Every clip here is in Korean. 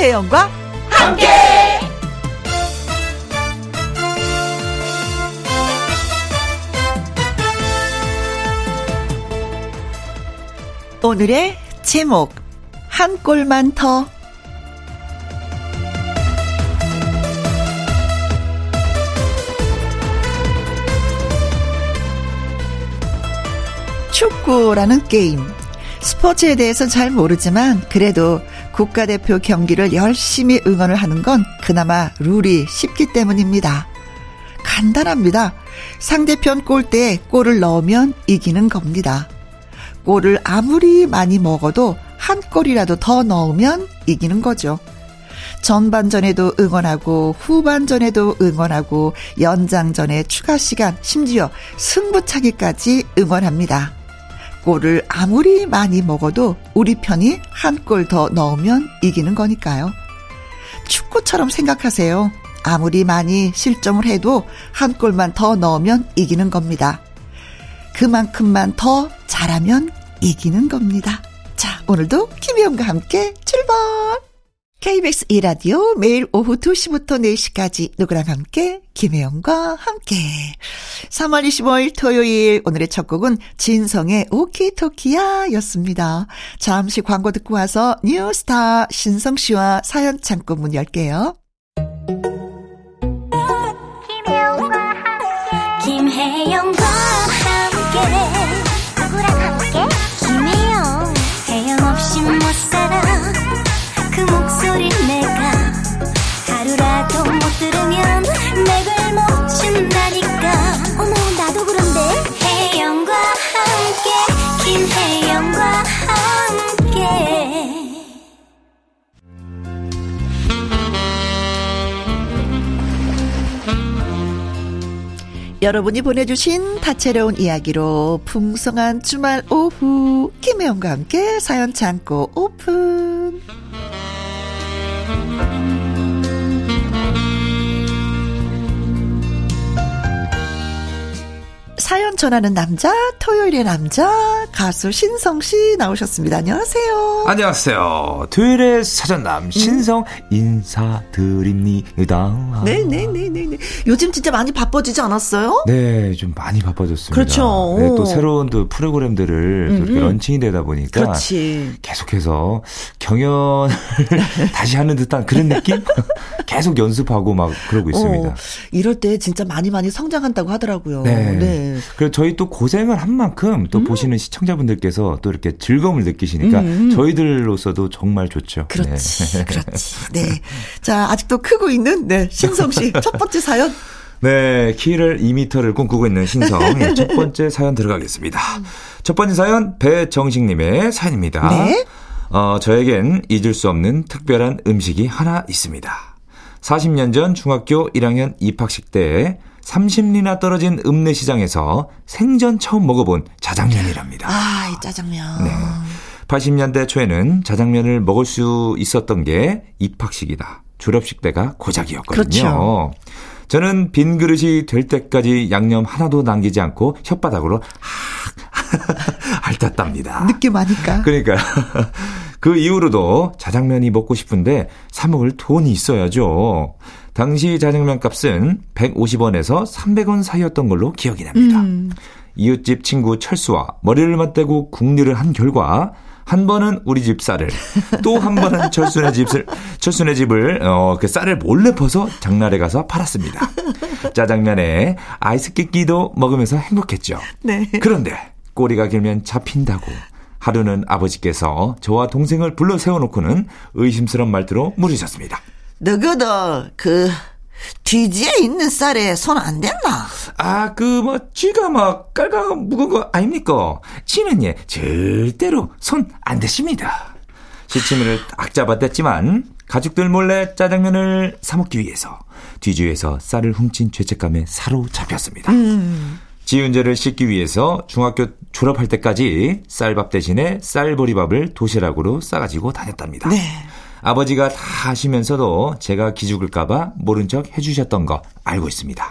김혜영과 함께. 오늘의 제목 한 골만 더 축구라는 게임. 스포츠에 대해서 잘 모르지만 그래도 국가대표 경기를 열심히 응원을 하는 건 그나마 룰이 쉽기 때문입니다. 간단합니다. 상대편 골대에 골을 넣으면 이기는 겁니다. 골을 아무리 많이 먹어도 한 골이라도 더 넣으면 이기는 거죠. 전반전에도 응원하고 후반전에도 응원하고 연장전에 추가 시간 심지어 승부차기까지 응원합니다. 골을 아무리 많이 먹어도 우리 편이 한 골 더 넣으면 이기는 거니까요. 축구처럼 생각하세요. 아무리 많이 실점을 해도 한 골만 더 넣으면 이기는 겁니다. 그만큼만 더 잘하면 이기는 겁니다. 자, 오늘도 김희영과 함께 출발! KBS 이라디오 매일 오후 2시부터 4시까지 누구랑 함께 김혜영과 함께 3월 25일 토요일 오늘의 첫 곡은 진성의 오키토키야 였습니다. 잠시 광고 듣고 와서 뉴스타 신성 씨와 사연 창고 문 열게요. 여러분이 보내주신 다채로운 이야기로 풍성한 주말 오후 김혜영과 함께 사연 창고 오픈 사연 전하는 남자, 토요일의 남자, 가수 신성 씨 나오셨습니다. 안녕하세요. 안녕하세요. 토요일의 사전남, 신성 음. 인사드립니다. 네네네네. 네, 네, 네, 요즘 진짜 많이 바빠지지 않았어요? 네, 좀 많이 바빠졌습니다. 그렇죠. 네, 또 새로운 또 프로그램들을 또 이렇게 런칭이 되다 보니까. 그렇지. 계속해서 경연을 다시 하는 듯한 그런 느낌? 계속 연습하고 막 그러고 있습니다. 어, 이럴 때 진짜 많이 많이 성장한다고 하더라고요. 네. 네. 그리고 저희 또 고생을 한 만큼 또 음. 보시는 시청자분들께서 또 이렇게 즐거움을 느끼시니까 음. 음. 저희들로서도 정말 좋죠. 그렇지. 네. 그렇지. 네. 자, 아직도 크고 있는 네, 신성 씨 첫 번째 사연 네, 키를 2미터를 꿈꾸고 있는 신성. 네, 첫 번째 사연 들어가겠습니다. 첫 번째 사연, 배정식님의 사연입니다. 네? 어, 저에겐 잊을 수 없는 특별한 음식이 하나 있습니다. 40년 전 중학교 1학년 입학식 때 30리나 떨어진 읍내 시장에서 생전 처음 먹어본 자장면이랍니다. 아, 이 짜장면. 네. 80년대 초에는 자장면을 먹을 수 있었던 게 입학식이다. 졸업식 때가 고작이었거든요. 그렇죠. 저는 빈 그릇이 될 때까지 양념 하나도 남기지 않고 혓바닥으로 핥았답니다. 느낌 아니까. 그러니까 그 이후로도 자장면이 먹고 싶은데 사 먹을 돈이 있어야죠. 당시 자장면 값은 150원에서 300원 사이였던 걸로 기억이 납니다. 음. 이웃집 친구 철수와 머리를 맞대고 국리를 한 결과 한 번은 우리 집 쌀을 또 한 번은 철순의 집을 철순의 집을 어 그 쌀을 몰래 퍼서 장날에 가서 팔았습니다. 짜장면에 아이스 깨끼도 먹으면서 행복했죠. 네. 그런데 꼬리가 길면 잡힌다고 하루는 아버지께서 저와 동생을 불러 세워놓고는 의심스러운 말투로 물으셨습니다. 너희도 그 뒤지에 있는 쌀에 손 안 댔나? 아, 그, 뭐, 쥐가 막 깔깔 묵은 거 아닙니까? 쥐는 예, 절대로 손 안 대십니다. 시치미를 딱 잡아댔지만, 가족들 몰래 짜장면을 사먹기 위해서 뒤주에서 쌀을 훔친 죄책감에 사로잡혔습니다. 음. 지은재를 씻기 위해서 중학교 졸업할 때까지 쌀밥 대신에 쌀보리밥을 도시락으로 싸가지고 다녔답니다. 네. 아버지가 다 하시면서도 제가 기죽을까봐 모른 척 해주셨던 거 알고 있습니다.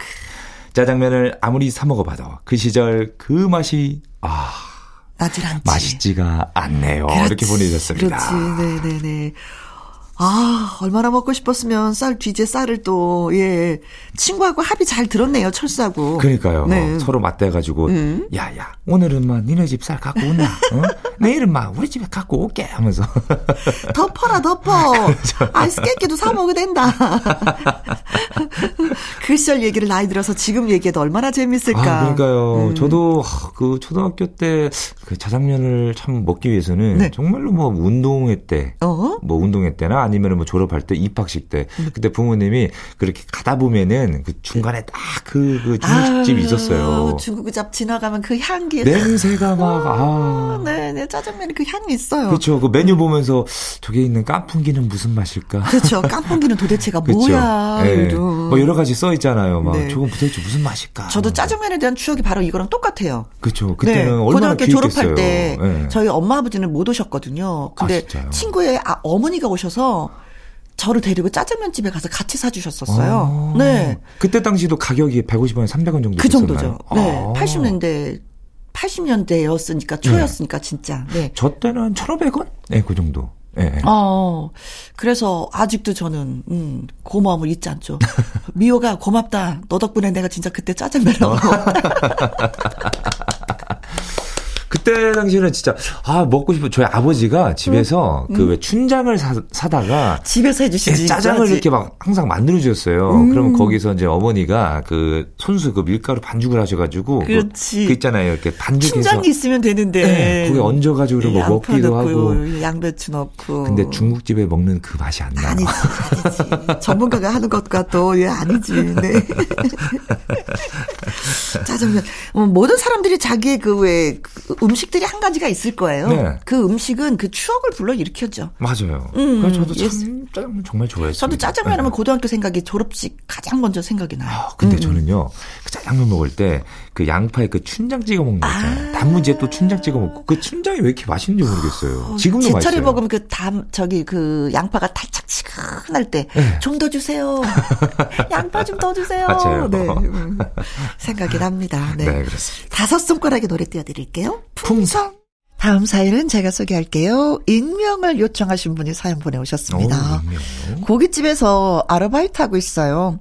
짜장면을 아무리 사 먹어봐도 그 시절 그 맛이 아 나질 않지. 맛있지가 않네요. 그렇지, 이렇게 보내주셨습니다. 그렇지, 네네네. 아, 얼마나 먹고 싶었으면 쌀 뒤에 쌀을 또, 예. 친구하고 합이 잘 들었네요, 철사고. 그러니까요. 네. 서로 맞대가지고, 음. 야, 야, 오늘은 막 니네 집 쌀 갖고 온나? 어? 내일은 막 우리 집에 갖고 올게 하면서. 덮어라, 덮어. 그렇죠. 아이스 깨끼도 사먹게 된다. 그 시절 얘기를 나이 들어서 지금 얘기해도 얼마나 재밌을까. 아, 그러니까요. 음. 저도 그 초등학교 때 그 자장면을 참 먹기 위해서는 네. 정말로 뭐 운동회 때, 어? 뭐 운동회 때나 아니면 뭐 졸업할 때 입학식 때 음. 그때 부모님이 그렇게 가다 보면은 그 중간에 딱 그 그 중국집이 있었어요. 중국집 지나가면 그 향기 냄새가 막 아, 네, 네 짜장면이 그 향이 있어요. 그렇죠. 그 메뉴 보면서 저게 있는 깐풍기는 무슨 맛일까? 그렇죠. 깐풍기는 도대체가 뭐야? 네. 뭐 여러 가지 써 있잖아요. 막 네. 저건 도대체 무슨 맛일까? 저도 짜장면에 대한 추억이 바로 이거랑 똑같아요. 그렇죠. 그때는 네. 얼마나 고등학교 졸업할 때 네. 저희 엄마 아버지는 못 오셨거든요. 근데 아, 친구의 아, 어머니가 오셔서 저를 데리고 짜장면 집에 가서 같이 사주셨었어요. 아, 네. 그때 당시도 가격이 150원, 300원 정도 그 정도죠. 네. 아. 80년대 80년대였으니까 초였으니까 네. 진짜. 네. 저 때는 1,500원? 네, 그 정도. 네. 어, 그래서 아직도 저는, 음, 고마움을 잊지 않죠. 미호가 고맙다. 너 덕분에 내가 진짜 그때 짜장면을 먹어. 그때 당시에는 진짜 아 먹고 싶어 저희 아버지가 집에서 음. 그왜 음. 춘장을 사, 사다가 집에서 해주시지 예, 짜장을. 이렇게 막 항상 만들어 주셨어요. 음. 그러면 거기서 이제 어머니가 그 손수 그 밀가루 반죽을 하셔가지고 그 그렇지. 그, 그 있잖아요 이렇게 반죽해서 춘장이 있으면 되는데 네, 그게 얹어가지고 뭐 먹기도 넣고, 하고 양배추 넣고 근데 중국집에 먹는 그 맛이 안 나. 아니지 아니지 전문가가 하는 것과 또 예 아니지. 네. 짜장면 어, 모든 사람들이 자기의 그왜 그 음식들이 한 가지가 있을 거예요. 네. 그 음식은 그 추억을 불러 일으켰죠. 맞아요. 음, 그래서 저도 참 짜장면 정말 좋아했어요. 저도 짜장면 하면 네. 고등학교 생각이 졸업식 가장 먼저 생각이 나요. 아, 근데 음. 저는요. 그 짜장면 먹을 때그 양파에 그 춘장 찍어 먹는 거 있잖아요. 아. 단무지에 또 춘장 찍어 먹고 그 춘장이 왜 이렇게 맛있는지 모르겠어요. 어, 지금도 제철에 맛있어요. 먹으면 그 담 저기 그 양파가 달짝지근할 때 좀더 네. 주세요. 양파 좀 더 주세요. 맞아요. 네. 음. 생각이 납니다. 네. 네, 그렇습니다. 다섯 손가락에 노래 띄워드릴게요. 풍선. 다음 사연은 제가 소개할게요. 익명을 요청하신 분이 사연 보내오셨습니다. 오, 고깃집에서 아르바이트 하고 있어요.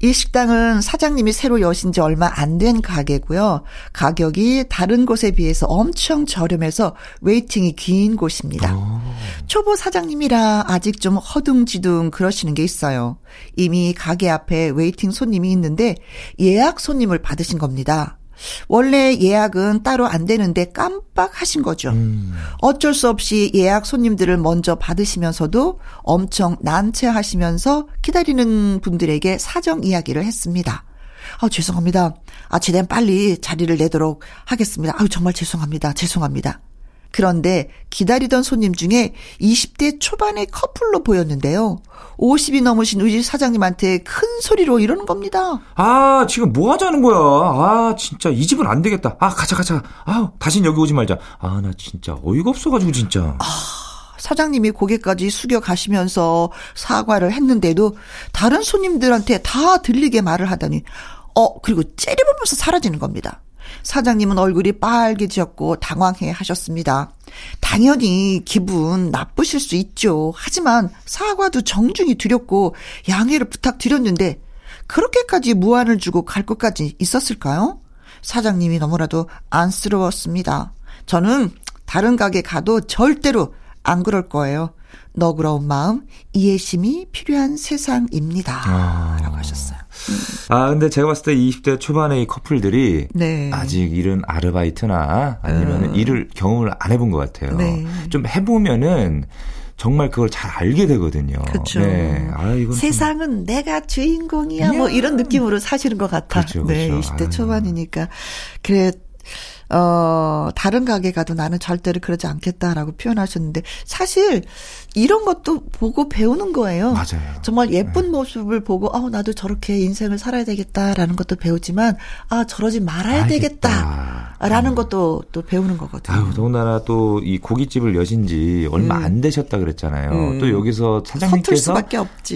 이 식당은 사장님이 새로 여신 지 얼마 안 된 가게고요. 가격이 다른 곳에 비해서 엄청 저렴해서 waiting이 긴 곳입니다. 오. 초보 사장님이라 아직 좀 허둥지둥 그러시는 게 있어요. 이미 가게 앞에 waiting 손님이 있는데 예약 손님을 받으신 겁니다. 원래 예약은 따로 안 되는데 깜빡하신 거죠. 음. 어쩔 수 없이 예약 손님들을 먼저 받으시면서도 엄청 난처하시면서 기다리는 분들에게 사정 이야기를 했습니다. 아, 죄송합니다. 아, 최대한 빨리 자리를 내도록 하겠습니다. 아유, 정말 죄송합니다. 죄송합니다. 그런데 기다리던 손님 중에 20대 초반의 커플로 보였는데요. 50이 넘으신 우리 사장님한테 큰 소리로 이러는 겁니다. 아, 지금 뭐 하자는 거야? 아, 진짜 이 집은 안 되겠다. 아, 가자, 가자. 아, 다신 여기 오지 말자. 아, 나 진짜 어이가 없어가지고, 진짜. 아, 사장님이 고개까지 숙여 가시면서 사과를 했는데도 다른 손님들한테 다 들리게 말을 하더니, 어, 그리고 째려보면서 사라지는 겁니다. 사장님은 얼굴이 빨개졌고 당황해 하셨습니다. 당연히 기분 나쁘실 수 있죠. 하지만 사과도 정중히 드렸고 양해를 부탁드렸는데 그렇게까지 무안을 주고 갈 것까지 있었을까요? 사장님이 너무나도 안쓰러웠습니다. 저는 다른 가게 가도 절대로 안 그럴 거예요. 너그러운 마음, 이해심이 필요한 세상입니다. 아. 라고 하셨어요. 아, 근데 제가 봤을 때 20대 초반의 이 커플들이 네. 아직 일은 아르바이트나 아니면 음. 일을 경험을 안 해본 것 같아요. 네. 좀 해보면은 정말 그걸 잘 알게 되거든요. 그렇죠. 네. 아, 이건 세상은 좀... 내가 주인공이야. 뭐 이런 느낌으로 사시는 것 같아. 그렇죠, 네, 그렇죠. 네, 20대 아유. 초반이니까. 그래 어, 다른 가게 가도 나는 절대로 그러지 않겠다라고 표현하셨는데 사실 이런 것도 보고 배우는 거예요. 맞아요. 정말 예쁜 네. 모습을 보고 어, 나도 저렇게 인생을 살아야 되겠다라는 것도 배우지만 아, 저러지 말아야 알겠다. 되겠다. 라는 음. 것도 또 배우는 거거든요. 아유, 더군다나 또 이 고깃집을 여신 지 얼마 음. 안 되셨다 그랬잖아요. 음. 또 여기서 사장님께서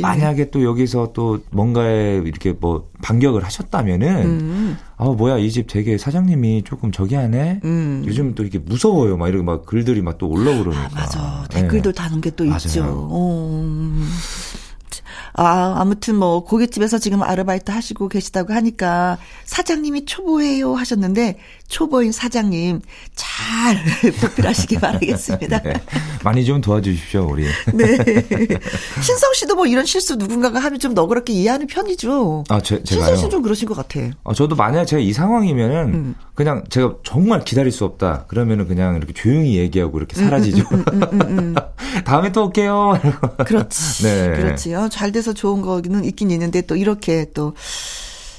만약에 또 여기서 또 뭔가에 이렇게 뭐 반격을 하셨다면은 음. 아 뭐야 이 집 되게 사장님이 조금 저기 하네. 음. 요즘 또 이렇게 무서워요. 막 이렇게 막 글들이 막 또 올라오르니까. 아, 맞아. 댓글도 네. 다는 게 또 있죠. 어. 아, 아무튼 뭐 고깃집에서 지금 아르바이트 하시고 계시다고 하니까 사장님이 초보예요 하셨는데 초보인 사장님 잘 보필하시기 바라겠습니다. 네, 많이 좀 도와주십시오, 우리. 네. 신성 씨도 뭐 이런 실수 누군가가 하면 좀 너그럽게 이해하는 편이죠. 아, 제, 제가요? 신성 씨좀 그러신 것 같아. 아, 저도 만약 제가 이 상황이면은 음. 그냥 제가 정말 기다릴 수 없다. 그러면은 그냥 이렇게 조용히 얘기하고 이렇게 사라지죠. 음, 음, 음, 음, 음 다음에 또 올게요. 그렇지. 네. 그렇지요. 잘 돼서 좋은 거는 있긴 있는데 또 이렇게 또,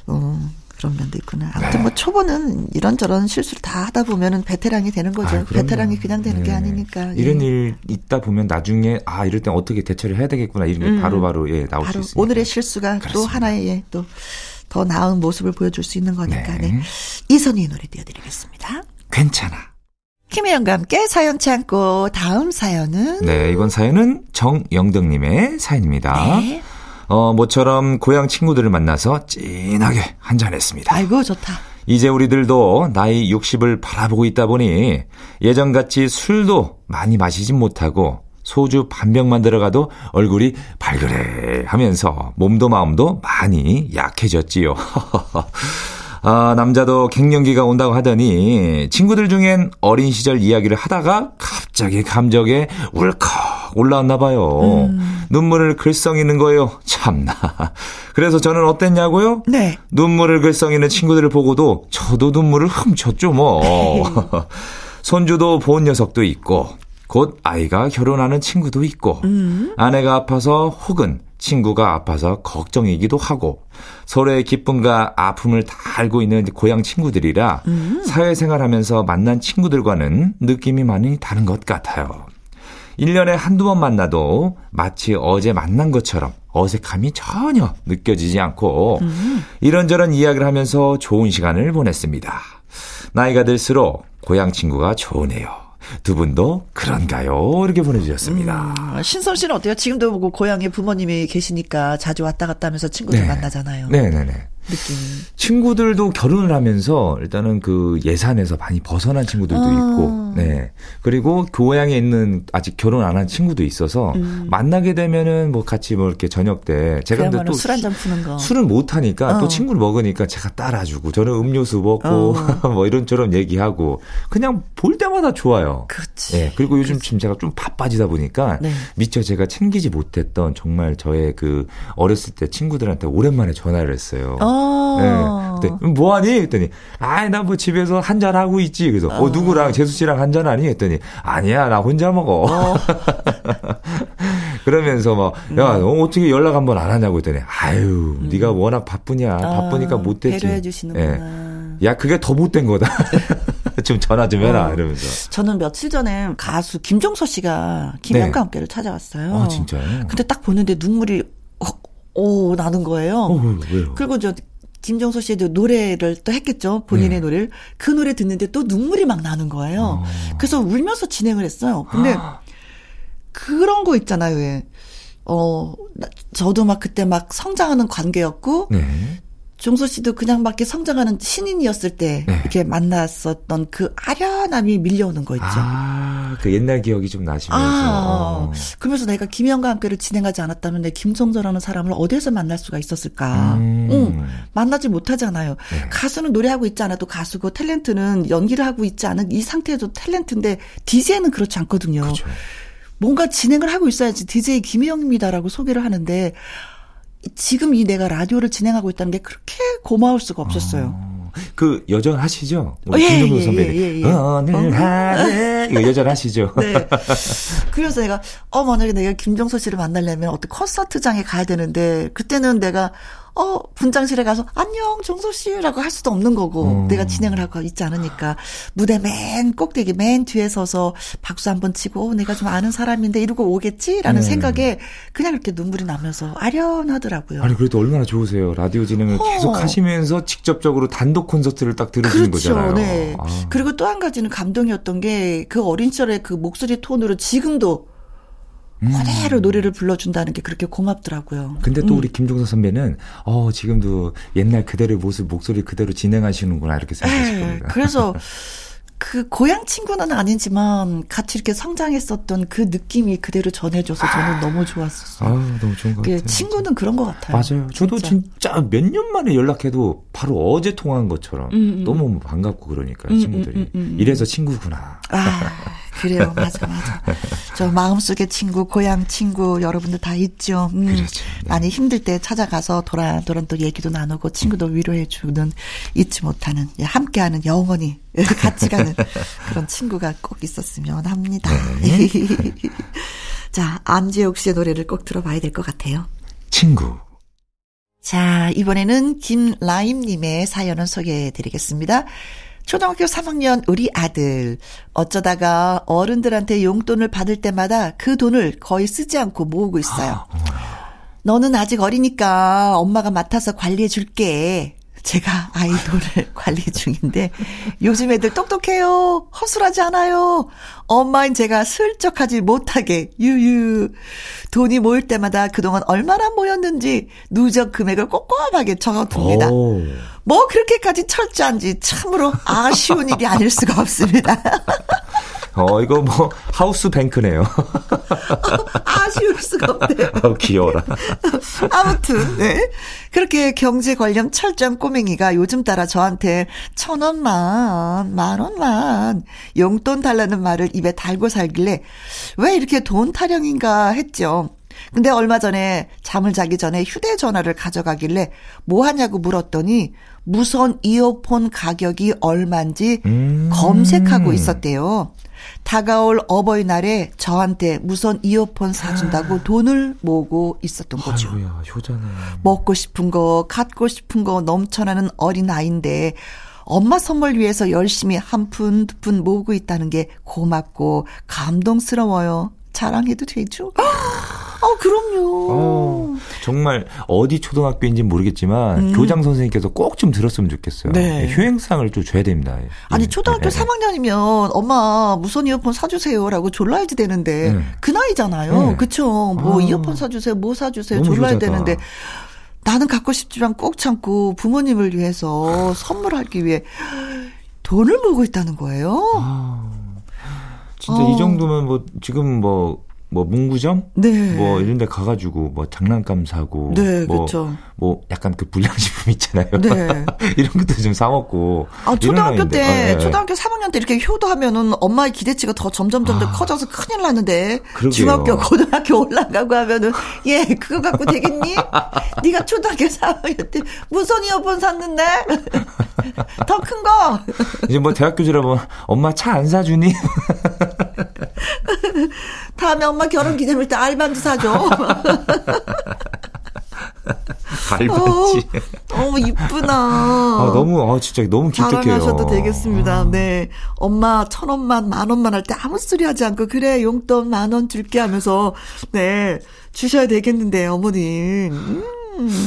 어, 그런 면도 있구나. 아무튼 네. 뭐 초보는 이런저런 실수를 다 하다 보면은 베테랑이 되는 거죠. 아, 베테랑이 그냥 되는 네. 게 아니니까. 이런 예. 일 있다 보면 나중에 아 이럴 땐 어떻게 대처를 해야 되겠구나 이런 게 음. 바로바로 예, 나올 바로 수 있습니다. 오늘의 실수가 그렇습니다. 또 하나의 예, 또더 나은 모습을 보여줄 수 있는 거니까. 네. 네. 이선희 노래 띄워드리겠습니다. 괜찮아. 김혜영과 함께 사연 참고 다음 사연은 네 이번 사연은 정영덕님의 사연입니다. 네. 어, 모처럼 고향 친구들을 만나서 진하게 한잔했습니다. 아이고, 좋다. 이제 우리들도 나이 60을 바라보고 있다 보니 예전같이 술도 많이 마시진 못하고 소주 반 병만 들어가도 얼굴이 발그레 하면서 몸도 마음도 많이 약해졌지요. 아, 남자도 갱년기가 온다고 하더니 친구들 중엔 어린 시절 이야기를 하다가 갑자기 감정에 울컥 올라왔나 봐요. 음. 눈물을 글썽이는 거예요. 참나. 그래서 저는 어땠냐고요? 네. 눈물을 글썽이는 친구들을 보고도 저도 눈물을 훔쳤죠, 뭐. 손주도 본 녀석도 있고 곧 아이가 결혼하는 친구도 있고 음. 아내가 아파서 혹은 친구가 아파서 걱정이기도 하고 서로의 기쁨과 아픔을 다 알고 있는 고향 친구들이라 음. 사회생활하면서 만난 친구들과는 느낌이 많이 다른 것 같아요. 1년에 한두 번 만나도 마치 어제 만난 것처럼 어색함이 전혀 느껴지지 않고 음. 이런저런 이야기를 하면서 좋은 시간을 보냈습니다. 나이가 들수록 고향 친구가 좋으네요. 두 분도 그런가요? 이렇게 보내주셨습니다. 음, 신선 씨는 어때요? 지금도 뭐 고향에 부모님이 계시니까 자주 왔다 갔다 하면서 친구들 네. 만나잖아요. 네네네. 느낌. 친구들도 결혼을 하면서 일단은 그 예산에서 많이 벗어난 친구들도 아. 있고, 네. 그리고 교양에 있는 아직 결혼 안 한 친구도 있어서 음. 만나게 되면은 뭐 같이 뭐 이렇게 저녁 때 제가 근데 또 술 한 잔 푸는 거. 술을 못 하니까 어. 또 친구를 먹으니까 제가 따라주고 저는 음료수 먹고 어. 뭐 이런저런 얘기하고 그냥 볼 때마다 좋아요. 그렇지. 네. 그리고 요즘 지금 제가 좀 바빠지다 보니까 네. 미처 제가 챙기지 못했던 정말 저의 그 어렸을 때 친구들한테 오랜만에 전화를 했어요. 어. 어. 네. 그때 뭐하니? 했더니 아이 나 뭐 집에서 한 잔 하고 있지. 그래서 어, 어 누구랑 재수 씨랑 한잔 하니? 했더니 아니야 나 혼자 먹어. 어. 그러면서 막 야 음. 너 어떻게 연락 한번 안 하냐고 했더니 아유 음. 네가 워낙 바쁘냐 아, 바쁘니까 못했지. 배려해 주시는구나. 예. 야 그게 더 못된 거다. 좀 전화 좀 해라 어. 이러면서. 저는 며칠 전에 가수 김종서 씨가 김영과 네. 함께를 찾아왔어요. 아 진짜요? 근데 딱 보는데 눈물이 오 나는 거예요. 어, 왜요? 그리고 저 김정서 씨도 노래를 또 했겠죠. 본인의 네. 노래를. 그 노래 듣는데 또 눈물이 막 나는 거예요. 어. 그래서 울면서 진행을 했어요. 근데 그런 거 있잖아요. 왜. 어, 저도 막 그때 막 성장하는 관계였고, 네. 종소 씨도 그냥 막 이렇게 성장하는 신인이었을 때 네. 이렇게 만났었던 그 아련함이 밀려오는 거 있죠. 아, 그 옛날 기억이 좀 나시면서. 아, 어. 그러면서 내가 김영과 함께를 진행하지 않았다면 내 김성서라는 사람을 어디에서 만날 수가 있었을까? 음. 응, 만나지 못하잖아요. 네. 가수는 노래하고 있지 않아도 가수고 탤런트는 연기를 하고 있지 않은 이 상태에도 탤런트인데 DJ는 그렇지 않거든요. 그렇죠. 뭔가 진행을 하고 있어야지 DJ 김혜영입니다라고 소개를 하는데 지금 이 내가 라디오를 진행하고 있다는 게 그렇게 고마울 수가 없었어요. 어, 그 여전 하시죠? 뭐 어, 예, 김종국 예, 선배님. 예, 예, 오늘 어, 하네. 이거 여전 하시죠? 네. 그래서 내가 어 만약에 내가 김종서 씨를 만나려면 어떤 콘서트장에 가야 되는데 그때는 내가 어, 분장실에 가서 안녕 정소 씨라고 할 수도 없는 거고 음. 내가 진행을 하고 있지 않으니까 무대 맨 꼭대기 맨 뒤에 서서 박수 한번 치고 어, 내가 좀 아는 사람인데 이러고 오겠지라는 음. 생각에 그냥 이렇게 눈물이 나면서 아련하더라고요. 아니 그래도 얼마나 좋으세요. 라디오 진행을 어. 계속 하시면서 직접적으로 단독 콘서트 콘서트를 딱 들으시는 그렇죠. 거잖아요. 네. 아. 그리고 또 한 가지는 감동이었던 게 그 어린 시절의 그 목소리 톤으로 지금도 음. 그대로 노래를 불러준다는 게 그렇게 고맙더라고요. 근데 또 음. 우리 김종서 선배는 어 지금도 옛날 그대로의 모습 목소리 그대로 진행하시는구나 이렇게 생각하실 네, 겁니다. 그래서 그 고향 친구는 아니지만 같이 이렇게 성장했었던 그 느낌이 그대로 전해줘서 저는 너무 좋았었어요. 아, 너무 좋은 것 같아요. 친구는 그런 것 같아요. 맞아요. 저도 진짜, 진짜 몇 년 만에 연락해도 바로 어제 통화한 것처럼 음, 음. 너무 반갑고 그러니까 음, 음, 친구들이 음, 음, 이래서 친구구나. 아, 그래요. 맞아, 맞아. 저 마음속의 친구, 고향 친구 여러분들 다 있죠. 그렇죠. 네. 많이 힘들 때 찾아가서 도란도란 또 얘기도 나누고 친구도 위로해주는 잊지 못하는 예, 함께하는 영원히 같이 가는 그런 친구가 꼭 있었으면 합니다. 네. 자, 안재욱 씨의 노래를 꼭 들어봐야 될 것 같아요. 친구. 자, 이번에는 김라임님의 사연을 소개해 드리겠습니다. 초등학교 3학년 우리 아들. 어쩌다가 어른들한테 용돈을 받을 때마다 그 돈을 거의 쓰지 않고 모으고 있어요. 너는 아직 어리니까 엄마가 맡아서 관리해 줄게. 제가 아이돌을 관리 중인데 요즘 애들 똑똑해요. 허술하지 않아요. 엄마인 제가 슬쩍 하지 못하게 유유. 돈이 모일 때마다 그동안 얼마나 모였는지 누적 금액을 꼼꼼하게 적어둡니다. 오. 뭐 그렇게까지 철저한지 참으로 아쉬운 일이 아닐 수가 없습니다. 어, 이거 뭐, 하우스 뱅크네요. 아쉬울 수가 없네요. 어, 귀여워라. 아무튼, 네. 그렇게 경제 관련 철저한 꼬맹이가 요즘 따라 저한테 천 원만, 만 원만 용돈 달라는 말을 입에 달고 살길래 왜 이렇게 돈 타령인가 했죠. 근데 얼마 전에 잠을 자기 전에 휴대전화를 가져가길래 뭐 하냐고 물었더니 무선 이어폰 가격이 얼만지 음. 검색하고 있었대요. 다가올 어버이날에 저한테 무선 이어폰 사준다고 아. 돈을 모으고 있었던 거죠. 아이고야, 효자네. 먹고 싶은 거, 갖고 싶은 거 넘쳐나는 어린 아이인데 엄마 선물 위해서 열심히 한 푼, 두 푼 모으고 있다는 게 고맙고 감동스러워요. 자랑해도 되죠? 어, 그럼요. 어, 정말 어디 초등학교인지 모르겠지만 음. 교장 선생님께서 꼭 좀 들었으면 좋겠어요. 네. 네. 효행상을 좀 줘야 됩니다. 아니 초등학교 네. 3학년이면 엄마 무선 이어폰 사주세요라고 졸라야지 되는데 네. 그 나이잖아요. 네. 그쵸? 뭐 아. 이어폰 사주세요, 뭐 사주세요, 졸라야 효자다. 되는데. 나는 갖고 싶지만 꼭 참고 부모님을 위해서 선물하기 위해 돈을 모으고 있다는 거예요. 아, 진짜 어. 이 정도면 뭐 지금 뭐 뭐 문구점 네. 뭐 이런 데 가가지고 뭐 장난감 사고 네, 뭐. 뭐 약간 그 불량식품 있잖아요. 네. 이런 것도 좀 사 먹고. 아, 초등학교 때, 아, 네. 초등학교 3학년 때 이렇게 효도하면은 엄마의 기대치가 더 점점 점점 아, 커져서 큰일 나는데 그러게요. 중학교, 고등학교 올라가고 하면은 예, 그거 갖고 되겠니? 네가 초등학교 3학년 때 무선 이어폰 샀는데 더 큰 거. 이제 뭐 대학교 들어보면 엄마 차 안 사주니? 다음에 엄마 결혼 기념일 때 알반지 사줘. 알반지. 어, 어 이쁘나. 아, 너무, 아, 진짜 너무 기특해요. 자랑하셔도 되겠습니다. 아. 네. 엄마 천 원만, 만 원만 할 때 아무 소리 하지 않고, 그래, 용돈 만 원 줄게 하면서, 네. 주셔야 되겠는데, 어머님. 음.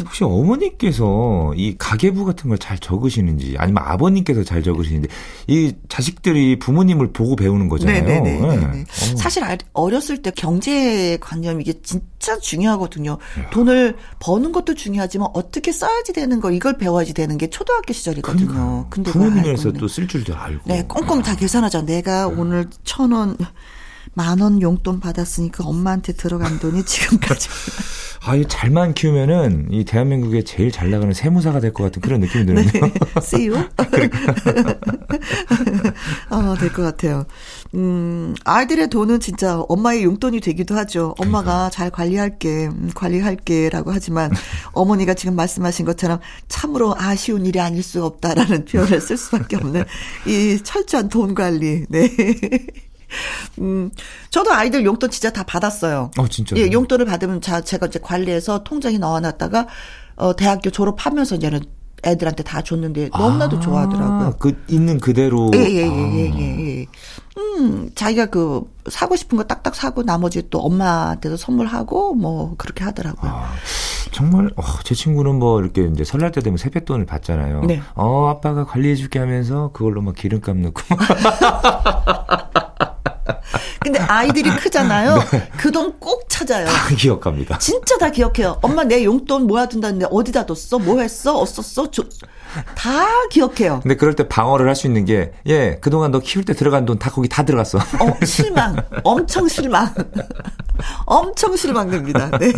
혹시 어머니께서 이 가계부 같은 걸 잘 적으시는지 아니면 아버님께서 잘 적으시는지 이 자식들이 부모님을 보고 배우는 거잖아요. 네네네. 네. 네. 사실 어렸을 때 경제 관념 이게 진짜 중요하거든요. 야. 돈을 버는 것도 중요하지만 어떻게 써야지 되는 거 이걸 배워야지 되는 게 초등학교 시절이거든요. 그러니까. 근데 부모님에서 또 쓸 줄도 알고. 네, 꼼꼼 다 계산하자. 내가 네. 오늘 천 원. 만 원 용돈 받았으니까 엄마한테 들어간 돈이 지금까지. 아, 이 잘만 키우면은 이 대한민국에 제일 잘 나가는 세무사가 될 것 같은 그런 느낌이 드는데요. 네. See you? 어, 될 것 같아요. 음, 아이들의 돈은 진짜 엄마의 용돈이 되기도 하죠. 엄마가 그러니까. 잘 관리할게, 음, 관리할게라고 하지만 어머니가 지금 말씀하신 것처럼 참으로 아쉬운 일이 아닐 수 없다라는 표현을 쓸 수밖에 없는 이 철저한 돈 관리. 네. 음, 저도 아이들 용돈 진짜 다 받았어요. 어, 진짜. 예, 용돈을 받으면 자, 제가 이제 관리해서 통장에 넣어놨다가, 어, 대학교 졸업하면서 이제는 애들한테 다 줬는데 너무나도 아, 좋아하더라고요. 그 있는 그대로. 예, 예, 예, 예, 예, 예. 음, 자기가 그 사고 싶은 거 딱딱 사고 나머지 또 엄마한테도 선물하고 뭐 그렇게 하더라고요. 아, 정말 어, 제 친구는 뭐 이렇게 이제 설날 때 되면 세뱃돈을 받잖아요. 네. 어 아빠가 관리해줄게 하면서 그걸로 막 기름값 넣고. 근데 아이들이 크잖아요. 네. 그돈 꼭 찾아요. 다 기억합니다. 진짜 다 기억해요. 엄마 내 용돈 모아둔다는데 어디다 뒀어? 뭐 했어? 없었어? 저, 다 기억해요. 근데 그럴 때 방어를 할 수 있는 게, 예, 그동안 너 키울 때 들어간 돈 다 거기 다 들어갔어. 어, 실망. 엄청 실망. 엄청 실망됩니다. 네.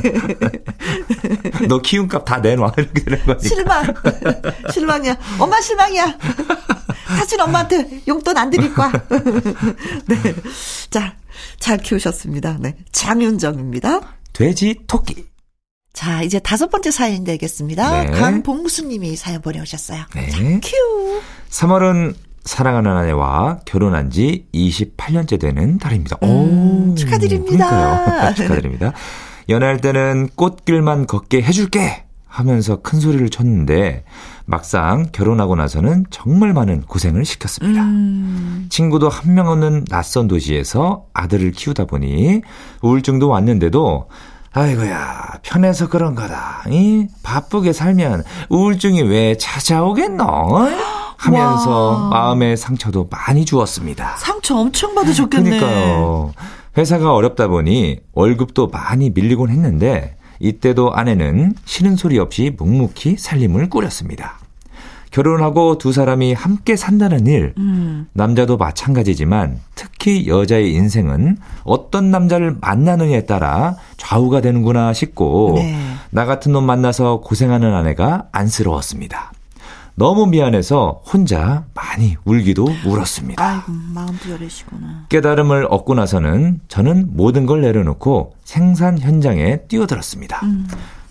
너 키움값 다 내놔. 이렇게 되는 거니까. 실망. 실망이야. 엄마 실망이야. 사실 엄마한테 용돈 안 드릴 거야. 네. 자, 잘 키우셨습니다. 네. 장윤정입니다. 돼지 토끼. 자, 이제 다섯 번째 사연 되겠습니다. 네. 강봉수님이 사연 보내오셨어요. 네. 자, 큐. 3월은 사랑하는 아내와 결혼한 지 28년째 되는 달입니다. 음, 오, 축하드립니다. 축하드립니다. 연애할 때는 꽃길만 걷게 해줄게 하면서 큰 소리를 쳤는데 막상 결혼하고 나서는 정말 많은 고생을 시켰습니다. 음. 친구도 한 명 없는 낯선 도시에서 아들을 키우다 보니 우울증도 왔는데도 아이고야, 편해서 그런 거다. 이 바쁘게 살면 우울증이 왜 찾아오겠노? 하면서 와. 마음의 상처도 많이 주었습니다. 상처 엄청 받으셨겠네. 그러니까요. 회사가 어렵다 보니 월급도 많이 밀리곤 했는데 이때도 아내는 싫은 소리 없이 묵묵히 살림을 꾸렸습니다. 결혼하고 두 사람이 함께 산다는 일, 음. 남자도 마찬가지지만 특히 여자의 인생은 어떤 남자를 만나느냐에 따라 좌우가 되는구나 싶고 네. 나 같은 놈 만나서 고생하는 아내가 안쓰러웠습니다. 너무 미안해서 혼자 많이 울기도 울었습니다. 아이고, 마음도 여리시구나. 깨달음을 얻고 나서는 저는 모든 걸 내려놓고 생산 현장에 뛰어들었습니다. 음.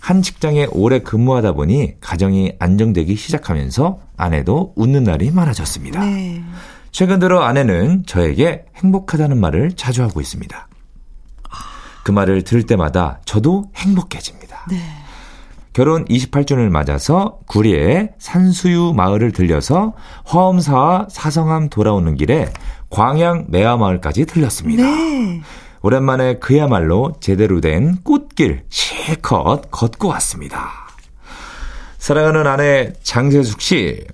한 직장에 오래 근무하다 보니 가정이 안정되기 시작하면서 아내도 웃는 날이 많아졌습니다. 네. 최근 들어 아내는 저에게 행복하다는 말을 자주 하고 있습니다. 그 말을 들을 때마다 저도 행복해집니다. 네. 결혼 28주년을 맞아서 구리에 산수유 마을을 들려서 화엄사와 사성함 돌아오는 길에 광양 매화마을까지 들렸습니다. 네. 오랜만에 그야말로 제대로 된 꽃길 실컷 걷고 왔습니다. 사랑하는 아내 장세숙 씨,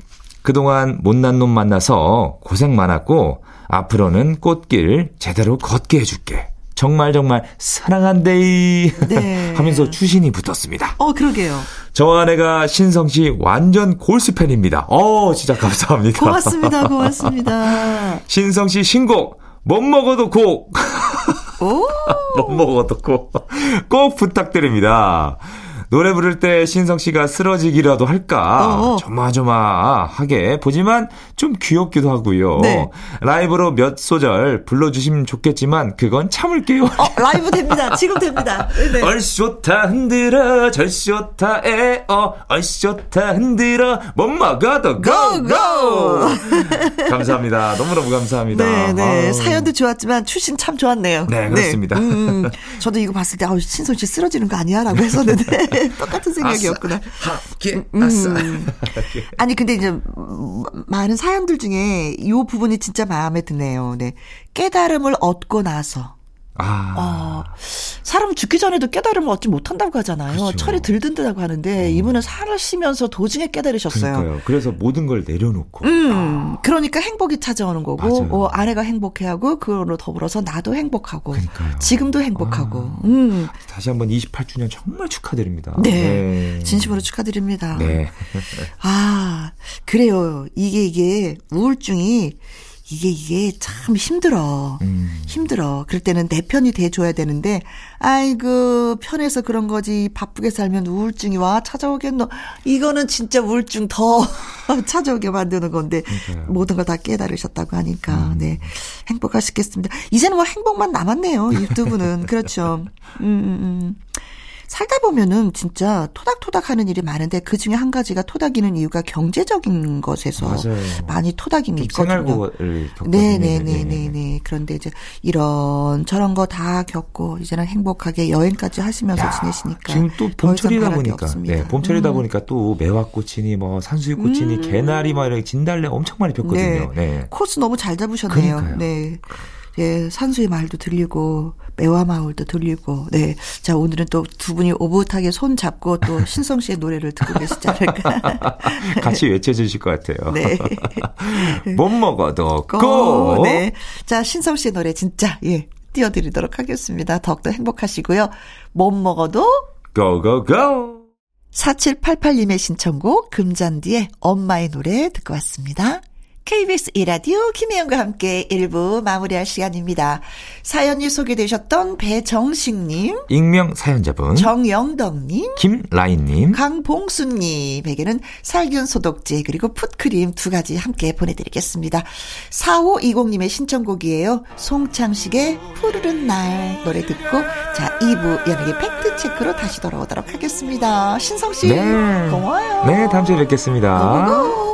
그동안 못난 놈 만나서 고생 많았고, 앞으로는 꽃길 제대로 걷게 해줄게. 정말 정말 사랑한데이 네. 하면서 추신이 붙었습니다. 어, 그러게요. 저 아내가 신성 씨 완전 골수 팬입니다. 어, 진짜 감사합니다. 고맙습니다. 고맙습니다. 신성 씨 신곡 못 먹어도 고. 못 먹어도 고. 꼭 부탁드립니다. 노래 부를 때 신성 씨가 쓰러지기라도 할까 어어. 조마조마하게 보지만 좀 귀엽기도 하고요. 네. 라이브로 몇 소절 불러주시면 좋겠지만 그건 참을게요. 어, 라이브 됩니다. 지금 됩니다. 네. 얼씨 좋다 흔들어 절씨 좋다 에어 얼씨 좋다 흔들어 못 먹어도 고고 감사합니다. 너무너무 감사합니다. 네네 네. 사연도 좋았지만 출신 참 좋았네요. 네 그렇습니다. 네. 음, 저도 이거 봤을 때 아, 신성 씨 쓰러지는 거 아니야 라고 했었는데 똑같은 생각이었구나. 아싸, 합계, 아싸. 음. 아니, 근데 이제, 많은 사연들 중에 이 부분이 진짜 마음에 드네요. 네. 깨달음을 얻고 나서. 아. 어, 사람은 죽기 전에도 깨달음을 얻지 못한다고 하잖아요. 그렇죠. 철이 들든다고 하는데 어. 이분은 살아시면서 도중에 깨달으셨어요. 그러니까요. 그래서 모든 걸 내려놓고. 음, 아. 그러니까 행복이 찾아오는 거고, 어, 아내가 행복해하고 그걸로 더불어서 나도 행복하고, 그러니까요. 지금도 행복하고. 아. 음. 다시 한번 28주년 정말 축하드립니다. 네, 네. 진심으로 축하드립니다. 네. 아, 그래요. 이게 이게 우울증이 이게 이게 참 힘들어. 음. 힘들어. 그럴 때는 내 편이 돼줘야 되는데, 아이고 편해서 그런 거지. 바쁘게 살면 우울증이 와 찾아오겠노. 이거는 진짜 우울증 더 찾아오게 만드는 건데 그러니까요. 모든 걸 다 깨달으셨다고 하니까 음. 네 행복하시겠습니다. 이제는 뭐 행복만 남았네요. 분은 그렇죠. 음, 음, 음. 살다 보면은 진짜 토닥토닥 하는 일이 많은데 그 중에 한 가지가 토닥이는 이유가 경제적인 것에서 맞아요. 많이 토닥임이 있거든요. 네네네네네. 그런데 이제 이런 저런 거 다 겪고 이제는 행복하게 여행까지 하시면서 야, 지내시니까 지금 또 봄철이다 보니까 네, 봄철이다 음. 보니까 또 매화꽃이니 뭐 산수유꽃이니 음. 개나리 막 이렇게 진달래 엄청 많이 폈거든요. 네. 네. 코스 너무 잘 잡으셨네요. 그러니까요. 네. 예, 산수의 말도 들리고 매화 마을도 들리고 네. 자, 오늘은 또 두 분이 오붓하게 손 잡고 또 신성 씨의 노래를 듣고 계시지 않을까. 같이 외쳐 주실 것 같아요. 네. 못 먹어도 고! 네. 자, 신성 씨의 노래 진짜 예. 띄워 드리도록 하겠습니다. 더욱더 행복하시고요. 못 먹어도 고고고! 4788님의 신청곡 금잔디의 엄마의 노래 듣고 왔습니다. KBS 이라디오 김혜영과 함께 1부 마무리할 시간입니다. 사연이 소개되셨던 배정식님, 익명 사연자분, 정영덕님, 김라인님, 강봉수님에게는 살균 소독제 그리고 풋크림 두 가지 함께 보내드리겠습니다. 4520님의 신청곡이에요. 송창식의 푸르른 날 노래 듣고 자 2부 연예계 팩트체크로 다시 돌아오도록 하겠습니다. 신성씨 네. 고마워요. 네 다음 주에 뵙겠습니다. 고고.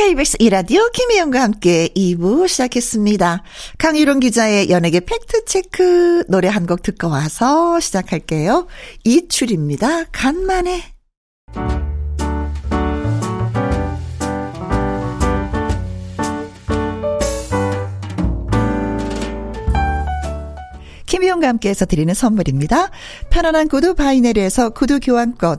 KBS 이라디오 김혜영과 함께 2부 시작했습니다. 강유론 기자의 연예계 팩트체크 노래 한 곡 듣고 와서 시작할게요. 이출입니다. 간만에. 김희용과 함께해서 드리는 선물입니다. 편안한 구두 바이네리에서 구두 교환권,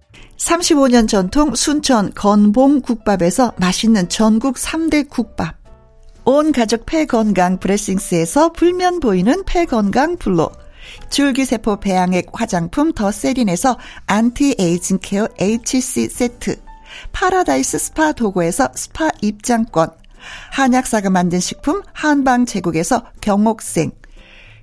35년 전통 순천 건봉 국밥에서 맛있는 전국 3대 국밥. 온 가족 폐건강 브레싱스에서 불면 보이는 폐건강 블로. 줄기세포 배양액 화장품 더 세린에서 anti-aging care HC 세트. 파라다이스 스파 도구에서 스파 입장권. 한약사가 만든 식품 한방 제국에서 경옥생.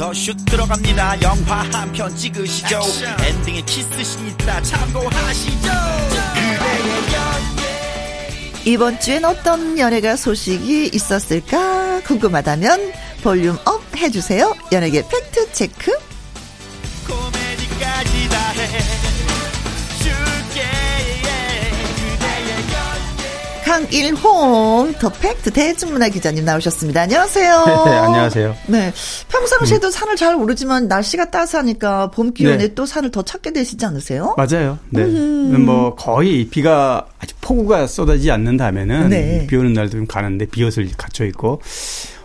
더슛 들어갑니다. 영화 한 편 찍으시죠. 액션. 엔딩에 키스신 있다 참고하시죠. 이번 주엔 어떤 연예가 소식이 있었을까 궁금하다면 volume up 해주세요. 연예계 fact check 강일홍 더 팩트 대중문화 기자님 나오셨습니다. 안녕하세요. 네, 안녕하세요. 네. 평상시에도 음. 산을 잘 오르지만 날씨가 따스하니까 봄 기온에 네. 또 산을 더 찾게 되시지 않으세요? 맞아요. 네. 음. 뭐 거의 비가 아직 폭우가 쏟아지지 않는다면은 네. 비 오는 날도 좀 가는데 비옷을 갖춰 있고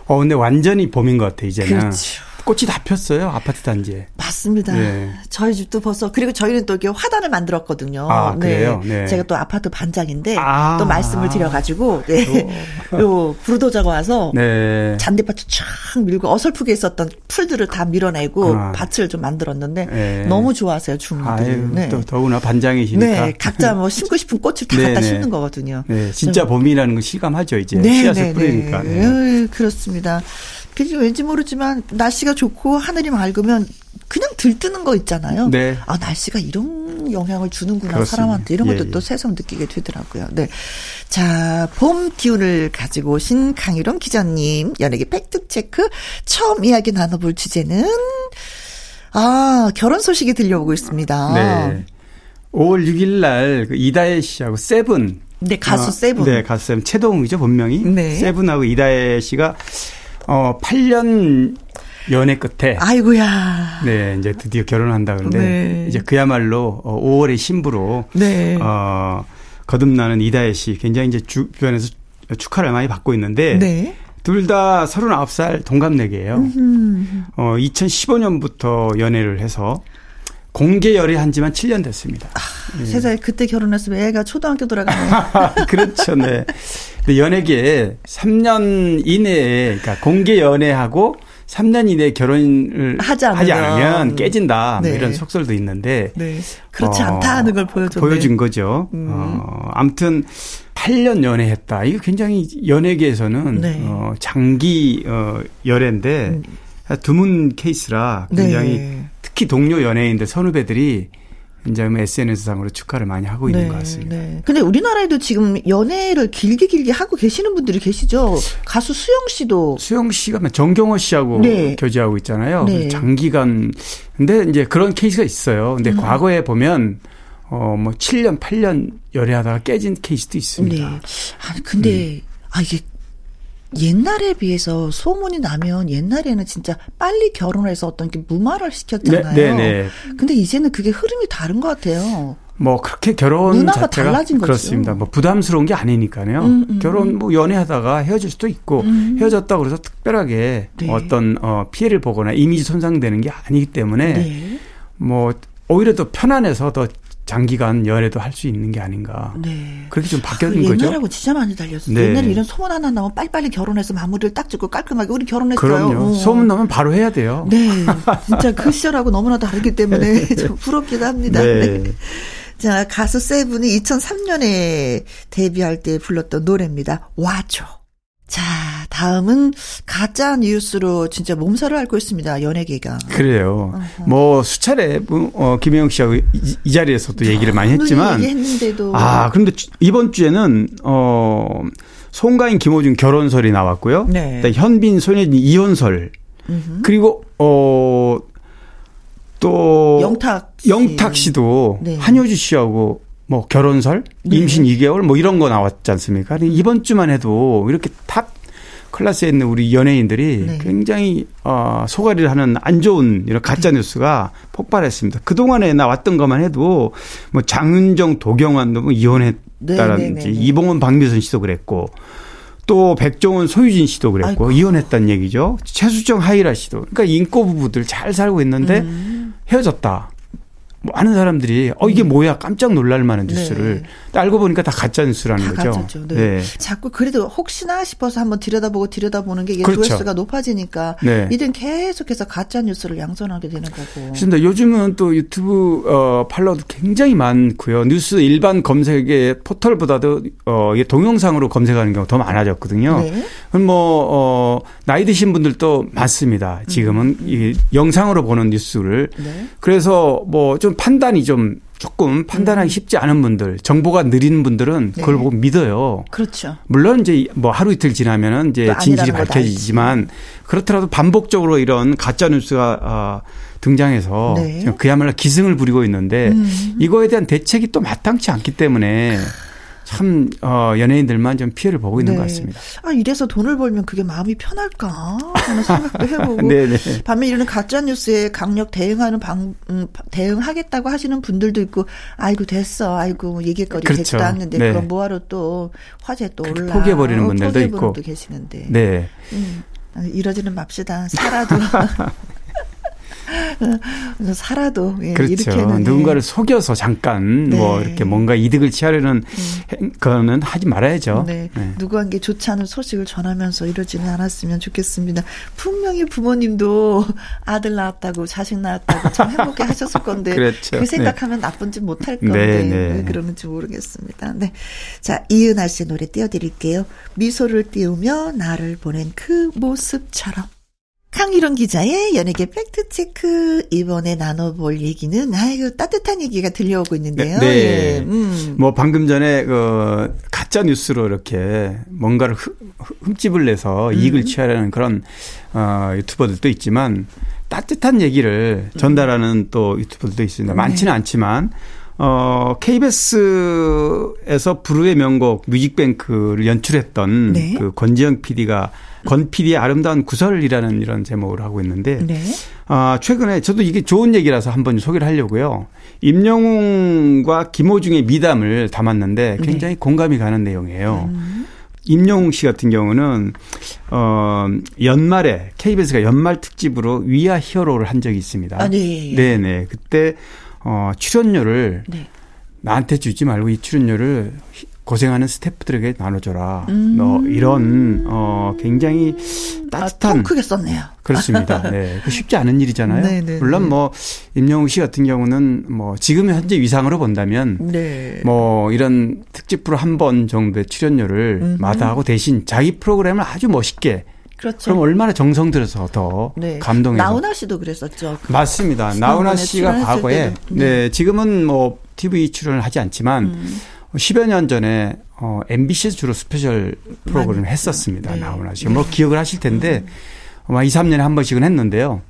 어 근데 완전히 봄인 것 같아 이제는. 그렇죠. 꽃이 다 폈어요 아파트 단지에. 맞습니다. 네. 저희 집도 벌써 그리고 저희는 또 이렇게 화단을 만들었거든요. 아 그래요? 네. 네. 제가 또 아파트 반장인데 아. 또 말씀을 드려가지고 네. 요 부르도자가 와서 네. 잔디밭을 쫙 밀고 어설프게 있었던 풀들을 다 밀어내고 아. 밭을 좀 만들었는데 네. 너무 좋아하세요 주민들이. 네. 또 더구나 반장이시니까. 네. 각자 뭐 심고 싶은 꽃을 다 갖다 심는 거거든요. 네. 진짜 봄이라는 거 실감하죠 이제 씨앗을 뿌리니까. 네. 그렇습니다. 왠지 모르지만 날씨가 좋고 하늘이 맑으면 그냥 들뜨는 거 있잖아요. 네. 아 날씨가 이런 영향을 주는구나 그렇습니다. 사람한테 이런 것도 예, 예. 또 새삼 느끼게 되더라고요. 네. 자, 봄 기운을 가지고 오신 강유론 기자님 연예계 팩트 체크 처음 이야기 나눠볼 주제는 아 결혼 소식이 들려오고 있습니다. 네. 5월 6일 날 그 이다혜 씨하고 세븐 네, 가수 어, 세븐. 네, 가수 세븐. 최동욱이죠, 본명이. 네. 세븐하고 이다혜 씨가 어 8년 연애 끝에 아이고야. 네, 이제 드디어 결혼한다 그러는데 네. 이제 그야말로 5월의 어, 신부로 네. 어 거듭나는 이다혜 씨 굉장히 이제 주변에서 축하를 많이 받고 있는데 네. 둘다 39살 동갑내기예요. 어 2015년부터 연애를 해서 공개 열애한 지만 7년 됐습니다. 아, 네. 세상에 그때 결혼했으면 애가 초등학교 들어가네. 그렇죠, 네. 근데 연예계에 3년 이내에, 그러니까 공개 연애하고 3년 이내에 결혼을 하지, 하지 않으면 깨진다. 뭐 네. 뭐 이런 속설도 있는데. 네. 그렇지 어, 않다는 걸 보여줬네. 보여준 거죠. 음. 어, 아무튼 8년 연애했다. 이거 굉장히 연예계에서는 네. 어, 장기 어, 열애인데 음. 드문 케이스라 굉장히 네. 특히 동료 연예인들 선후배들이 이제 SNS상으로 축하를 많이 하고 있는 네, 것 같습니다. 네. 근데 우리나라에도 지금 연애를 길게 길게 하고 계시는 분들이 계시죠. 가수 수영 씨도 수영 씨가 정경호 씨하고 네. 교제하고 있잖아요. 네. 장기간 근데 이제 그런 케이스가 있어요. 근데 음. 과거에 보면 어뭐 7년 8년 열애하다가 깨진 케이스도 있습니다. 네. 아 근데 음. 아 이게 옛날에 비해서 소문이 나면 옛날에는 진짜 빨리 결혼해서 어떤 게 무마를 시켰잖아요. 네, 네, 네. 근데 이제는 그게 흐름이 다른 것 같아요. 뭐 그렇게 결혼 문화가 자체가 달라진 거죠. 그렇습니다. 뭐 부담스러운 게 아니니까요. 음, 음, 결혼 뭐 연애하다가 헤어질 수도 있고 음. 헤어졌다 그래서 특별하게 네. 어떤 어 피해를 보거나 이미지 손상되는 게 아니기 때문에 네. 뭐 오히려 더 편안해서 더 장기간 연애도 할 수 있는 게 아닌가. 네. 그렇게 좀 바뀌는 그 거죠. 옛날하고 진짜 많이 달렸어요. 네. 옛날에 이런 소문 하나 나오면 빨리빨리 결혼해서 마무리를 딱 짓고 깔끔하게 우리 결혼했어요. 그럼요. 어. 소문 나면 바로 해야 돼요. 네. 진짜 그 시절하고 너무나 다르기 때문에 좀 부럽기도 합니다. 네. 네. 자, 가수 세븐이 2003년에 데뷔할 때 불렀던 노래입니다. 와줘. 자, 다음은 가짜 뉴스로 진짜 몸살을 앓고 있습니다. 연예계가. 그래요. 어허. 뭐 수차례 뭐, 어, 김혜영 씨하고 이, 이 자리에서도 얘기를 많이 했지만 얘기했는데도 아, 그런데 이번 주에는 어 송가인 김호중 결혼설이 나왔고요. 네. 현빈 손예진 이혼설. 음흠. 그리고 어또 영탁 씨. 영탁 씨도 네. 한효주 씨하고 뭐 결혼설, 네. 임신 네. 2개월 뭐 이런 거 나왔지 않습니까? 이번 주만 해도 이렇게 top class에 있는 우리 연예인들이 네. 굉장히 어 속앓이를 하는 안 좋은 이런 가짜 네. 뉴스가 폭발했습니다. 그 동안에 나왔던 것만 해도 뭐 장은정, 도경환도 뭐 이혼했다라든지 네, 네, 이봉원, 박미선 씨도 그랬고 또 백종원, 소유진 씨도 그랬고 아이고. 이혼했다는 얘기죠. 최수정, 하이라 씨도 그러니까 인꼬 부부들 잘 살고 있는데 음. 헤어졌다. 많은 사람들이 어 이게 음. 뭐야 깜짝 놀랄 만한 뉴스를 네. 알고 보니까 다 가짜 뉴스라는 다 거죠. 가짜죠. 네. 네. 자꾸 그래도 혹시나 싶어서 한번 들여다보고 들여다보는 게 이게 그렇죠. 조회수가 높아지니까 네. 이든 계속해서 가짜 뉴스를 양손하게 되는 거고. 그렇습니다. 요즘은 또 유튜브 어 팔로워도 굉장히 많고요. 뉴스 일반 검색의 포털보다도 어 이게 동영상으로 검색하는 경우가 더 많아졌거든요. 네. 그럼 뭐어 나이 드신 분들도 많습니다. 지금은 음. 이 영상으로 보는 뉴스를 네. 그래서 뭐좀 판단이 좀 조금 판단하기 음. 쉽지 않은 분들, 정보가 느린 분들은 네. 그걸 보고 믿어요. 그렇죠. 물론 이제 뭐 하루 이틀 지나면은 이제 진실이 밝혀지지만 그렇더라도 반복적으로 이런 가짜 뉴스가 어, 등장해서 네. 그야말로 기승을 부리고 있는데 음. 이거에 대한 대책이 또 마땅치 않기 때문에 참 어, 연예인들만 좀 피해를 보고 있는 네. 것 같습니다. 아 이래서 돈을 벌면 그게 마음이 편할까 하는 생각도 해보고 네네. 반면 이런 가짜 뉴스에 강력 대응하는 방 음, 대응하겠다고 하시는 분들도 있고 아이고 됐어 아이고 얘기거리 그렇죠. 되지도 않는데 네. 그럼 뭐하러 또 화제 또 올라 포기해 버리는 분들도 있고 계시는데 네. 음, 이러지는 맙시다 살아도 살아도 예, 그렇죠. 이렇게는 누군가를 예. 속여서 잠깐 네. 뭐 이렇게 뭔가 이득을 취하려는 음. 거는 하지 말아야죠. 네. 네. 누구한테 좋지 않은 소식을 전하면서 이러지는 않았으면 좋겠습니다. 분명히 부모님도 아들 낳았다고 자식 낳았다고 참 행복해 하셨을 건데 그렇죠. 그 네. 생각하면 네. 나쁜지 못할 건데 네, 네. 왜 그러는지 모르겠습니다. 네. 자 이은하 씨 노래 띄워드릴게요. 미소를 띄우며 나를 보낸 그 모습처럼. 강희론 기자의 연예계 팩트체크 이번에 나눠볼 얘기는 아이고 따뜻한 얘기가 들려오고 있는데요. 네. 네. 음. 뭐 방금 전에 그 가짜 뉴스로 이렇게 뭔가를 흠집을 내서 이익을 음. 취하려는 그런 어 유튜버들도 있지만 따뜻한 얘기를 전달하는 또 유튜버들도 있습니다. 네. 많지는 않지만 어, KBS에서 부르의 명곡 뮤직뱅크를 연출했던 네. 그 권지영 PD가 권 PD의 아름다운 구설이라는 이런 제목을 하고 있는데 네. 아, 최근에 저도 이게 좋은 얘기라서 한번 소개를 하려고요. 임영웅과 김호중의 미담을 담았는데 굉장히 네. 공감이 가는 내용이에요. 음. 임영웅 씨 같은 경우는 어 연말에 KBS가 연말 특집으로 위아 히어로를 한 적이 있습니다. 아, 네. 네, 네. 그때 어 출연료를 네. 나한테 주지 말고 이 출연료를 고생하는 스태프들에게 나눠줘라. 음. 너 이런 어 굉장히 따뜻한 아, 크게 썼네요. 그렇습니다. 네, 그 쉽지 않은 일이잖아요. 네네 네, 물론 네. 뭐 임영웅 씨 같은 경우는 뭐 지금 현재 위상으로 본다면 네. 뭐 이런 특집 프로 한 번 정도의 출연료를 음흠. 마다하고 대신 자기 프로그램을 아주 멋있게 그렇죠. 그럼 얼마나 정성 들여서 더 네. 감동해서 나훈아 씨도 그랬었죠. 맞습니다. 나훈아 씨가 과거에 네. 네. 지금은 뭐 TV 출연을 하지 않지만 음. 10여 년 전에 어, MBC에서 주로 special 프로그램을 했었습니다. 네. 나훈아 씨. 뭐 기억을 하실 텐데 아마 2, 3년에 한 번씩은 했는데요.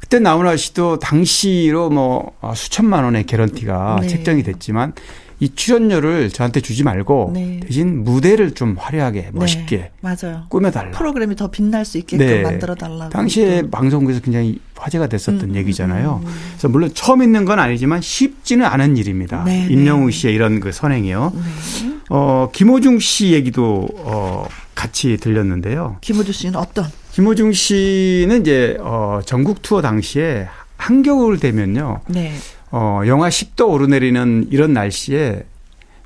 그때 나훈아 씨도 당시로 뭐 어, 수천만 원의 개런티가 네. 책정이 됐지만 이 출연료를 저한테 주지 말고 네. 대신 무대를 좀 화려하게 네. 멋있게 네. 맞아요. 꾸며달라. 프로그램이 더 빛날 수 있게끔 네. 만들어달라고. 당시에 또. 방송국에서 굉장히 화제가 됐었던 음, 음 얘기잖아요. 음, 음. 그래서 물론 처음 있는 건 아니지만 쉽지는 않은 일입니다. 네, 네. 임영웅 씨의 이런 그 선행이요. 네. 어, 김호중 씨 얘기도 어, 같이 들렸는데요. 김호중 씨는 어떤? 김호중 씨는 이제 어, 전국 투어 당시에 한겨울 되면요. 네. 어, 영하 10도 오르내리는 이런 날씨에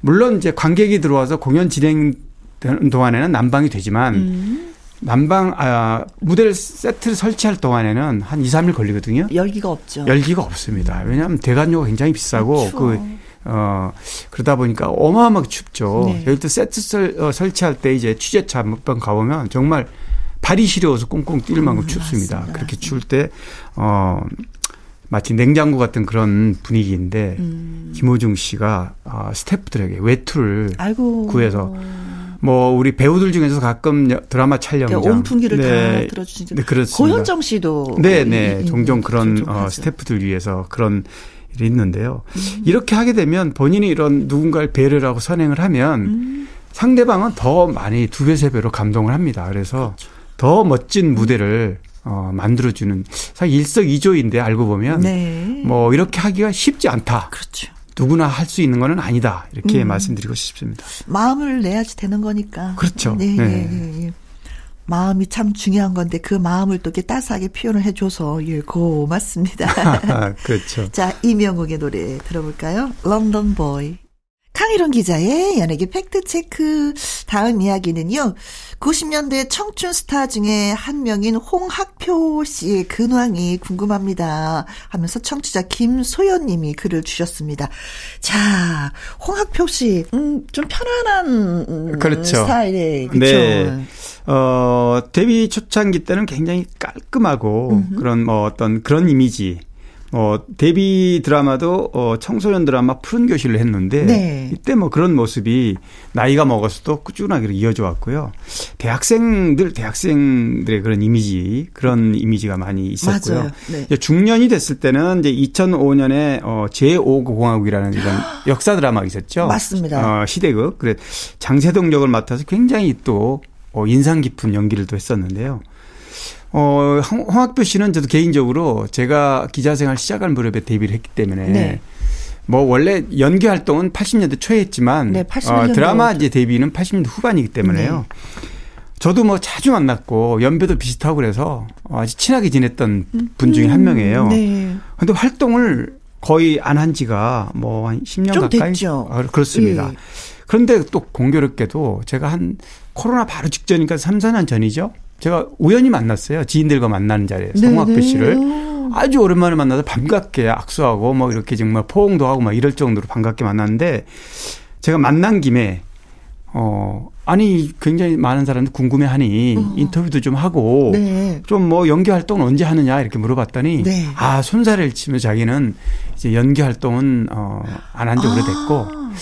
물론 이제 관객이 들어와서 공연 진행되는 동안에는 난방이 되지만 음. 난방 아 무대를 세트를 설치할 동안에는 한 2, 3일 걸리거든요. 열기가 없죠. 열기가 없습니다. 왜냐하면 대관료가 굉장히 비싸고 아, 그 어, 그러다 보니까 어마어마하게 춥죠. 네. 예를 들어 세트 설, 어, 설치할 때 이제 취재차 몇번 가보면 정말 발이 시려워서 꽁꽁 뛸 만큼 음, 춥습니다. 맞습니다. 그렇게 추울 때, 어, 마치 냉장고 같은 그런 분위기인데 음. 김호중 씨가 어, 스태프들에게 외투를 아이고. 구해서 뭐 우리 배우들 중에서 가끔 드라마 촬영장 온풍기를 네. 다 들어주시죠. 네, 그렇습니다. 고현정 씨도 네, 네, 종종 그런 어, 스태프들 위해서 그런 일이 있는데요. 음. 이렇게 하게 되면 본인이 이런 누군가를 배려를 하고 선행을 하면 음. 상대방은 더 많이 두 배, 세 배로 감동을 합니다. 그래서 그렇죠. 더 멋진 무대를 어, 만들어주는 사실 일석이조인데 알고 보면 네. 뭐 이렇게 하기가 쉽지 않다. 그렇죠. 누구나 할 수 있는 거는 아니다. 이렇게 음. 말씀드리고 싶습니다. 마음을 내야지 되는 거니까. 그렇죠. 네. 네. 네. 예. 마음이 참 중요한 건데 그 마음을 또 이렇게 따스하게 표현을 해줘서 예 고맙습니다. 그렇죠. 자 이명옥의 노래 들어볼까요? 런던 보이. 강희론 기자의 연예계 팩트체크. 다음 이야기는요. 90년대 청춘 스타 중에 한 명인 홍학표 씨의 근황이 궁금합니다. 하면서 청취자 김소연 님이 글을 주셨습니다. 자, 홍학표 씨, 음, 좀 편안한 음, 그렇죠. 스타일의, 그렇죠. 네. 어, 데뷔 초창기 때는 굉장히 깔끔하고 음흠. 그런 뭐 어떤 그런 이미지 어, 데뷔 드라마도 어, 청소년 드라마 푸른 교실을 했는데 네. 이때 뭐 그런 모습이 나이가 먹어서도 꾸준하게 이어져 왔고요. 대학생들 대학생들의 그런 이미지 그런 이미지가 많이 있었고요. 네. 중년이 됐을 때는 이제 2005년에 어, 제5공화국이라는 이런 역사 드라마가 있었죠. 맞습니다. 어, 시대극. 그래 장세동 역을 맡아서 굉장히 또 어, 인상 깊은 연기를 또 했었는데요. 어, 홍학표 씨는 저도 개인적으로 제가 기자 생활 시작할 무렵에 데뷔를 했기 때문에 네. 뭐 원래 연기 활동은 80년대 초에 했지만 네, 어, 드라마 이제 데뷔는 80년대 후반이기 때문에요. 네. 저도 뭐 자주 만났고 연배도 비슷하고 그래서 아주 친하게 지냈던 분 중에 한 명이에요. 네. 근데 활동을 거의 안 한 지가 뭐 한 10년 가까이 됐죠. 아, 그렇습니다. 예. 그런데 또 공교롭게도 제가 한 코로나 바로 직전이니까 3, 4년 전이죠. 제가 우연히 만났어요. 지인들과 만나는 자리에 네. 씨를 아주 오랜만에 만나서 반갑게 악수하고 뭐 이렇게 정말 포옹도 하고 막 이럴 정도로 반갑게 만났는데 제가 만난 김에 어, 아니, 굉장히 많은 사람들이 궁금해하니 어. 인터뷰도 좀 하고 네. 좀뭐 연기 활동은 언제 하느냐 이렇게 물어봤더니 네. 아, 손사래를 치며 자기는 이제 연기 활동은 어, 안 한지 오래됐고 아.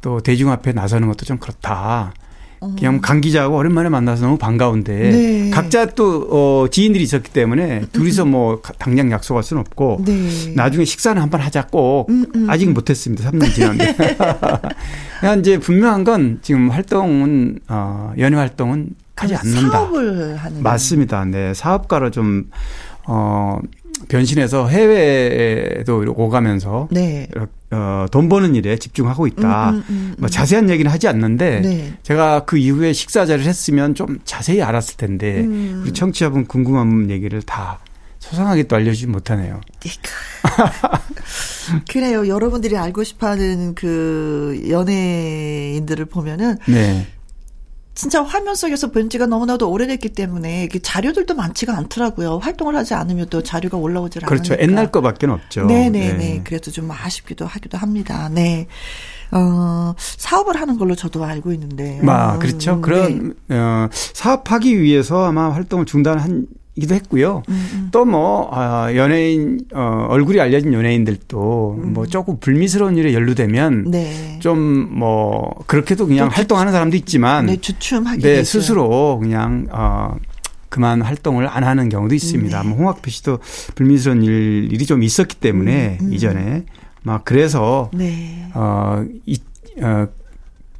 또 대중 앞에 나서는 것도 좀 그렇다. 그냥 강 기자하고 오랜만에 만나서 너무 반가운데 네. 각자 또 어, 지인들이 있었기 때문에 둘이서 뭐 당장 약속할 수는 없고 네. 나중에 식사는 한번 하자 꼭 음, 음. 아직 못했습니다. 3년 지났는데 그냥 이제 분명한 건 지금 활동은 어, 연예 활동은 하지 않는다. 사업을 하는 맞습니다. 네 사업가로 좀 어, 변신해서 해외에도 오가면서 네. 어, 돈 버는 일에 집중하고 있다. 음, 음, 음, 뭐 자세한 얘기는 하지 않는데 네. 제가 그 이후에 식사 자리를 했으면 좀 자세히 알았을 텐데 음. 우리 청취자분 궁금한 얘기를 다 소상하게 또 알려주지 못하네요. 그래요. 여러분들이 알고 싶어하는 그 연예인들을 보면은 네. 진짜 화면 속에서 본 지가 너무나도 오래됐기 때문에 자료들도 많지가 않더라고요. 활동을 하지 않으면 또 자료가 올라오질 그렇죠. 않으니까. 그렇죠. 옛날 거밖에 없죠. 네네네. 네. 그래서 좀 아쉽기도 하기도 합니다. 네. 어, 사업을 하는 걸로 저도 알고 있는데. 아, 그렇죠. 음, 그런, 네. 어, 사업하기 위해서 아마 활동을 중단한 이 기도 했고요. 음, 음. 또뭐 아, 연예인 어, 얼굴이 알려진 연예인들도 음. 뭐 조금 불미스러운 일에 연루되면 네. 좀뭐 그렇게도 그냥 활동하는 사람도 있지만 네, 주춤하게 네. 스스로 그냥 어 그만 활동을 안 하는 경우도 있습니다. 네. 뭐 홍학표 씨도 불미스러운 일, 일이 좀 있었기 때문에 음, 음. 이전에 막 그래서 네. 어, 이, 어,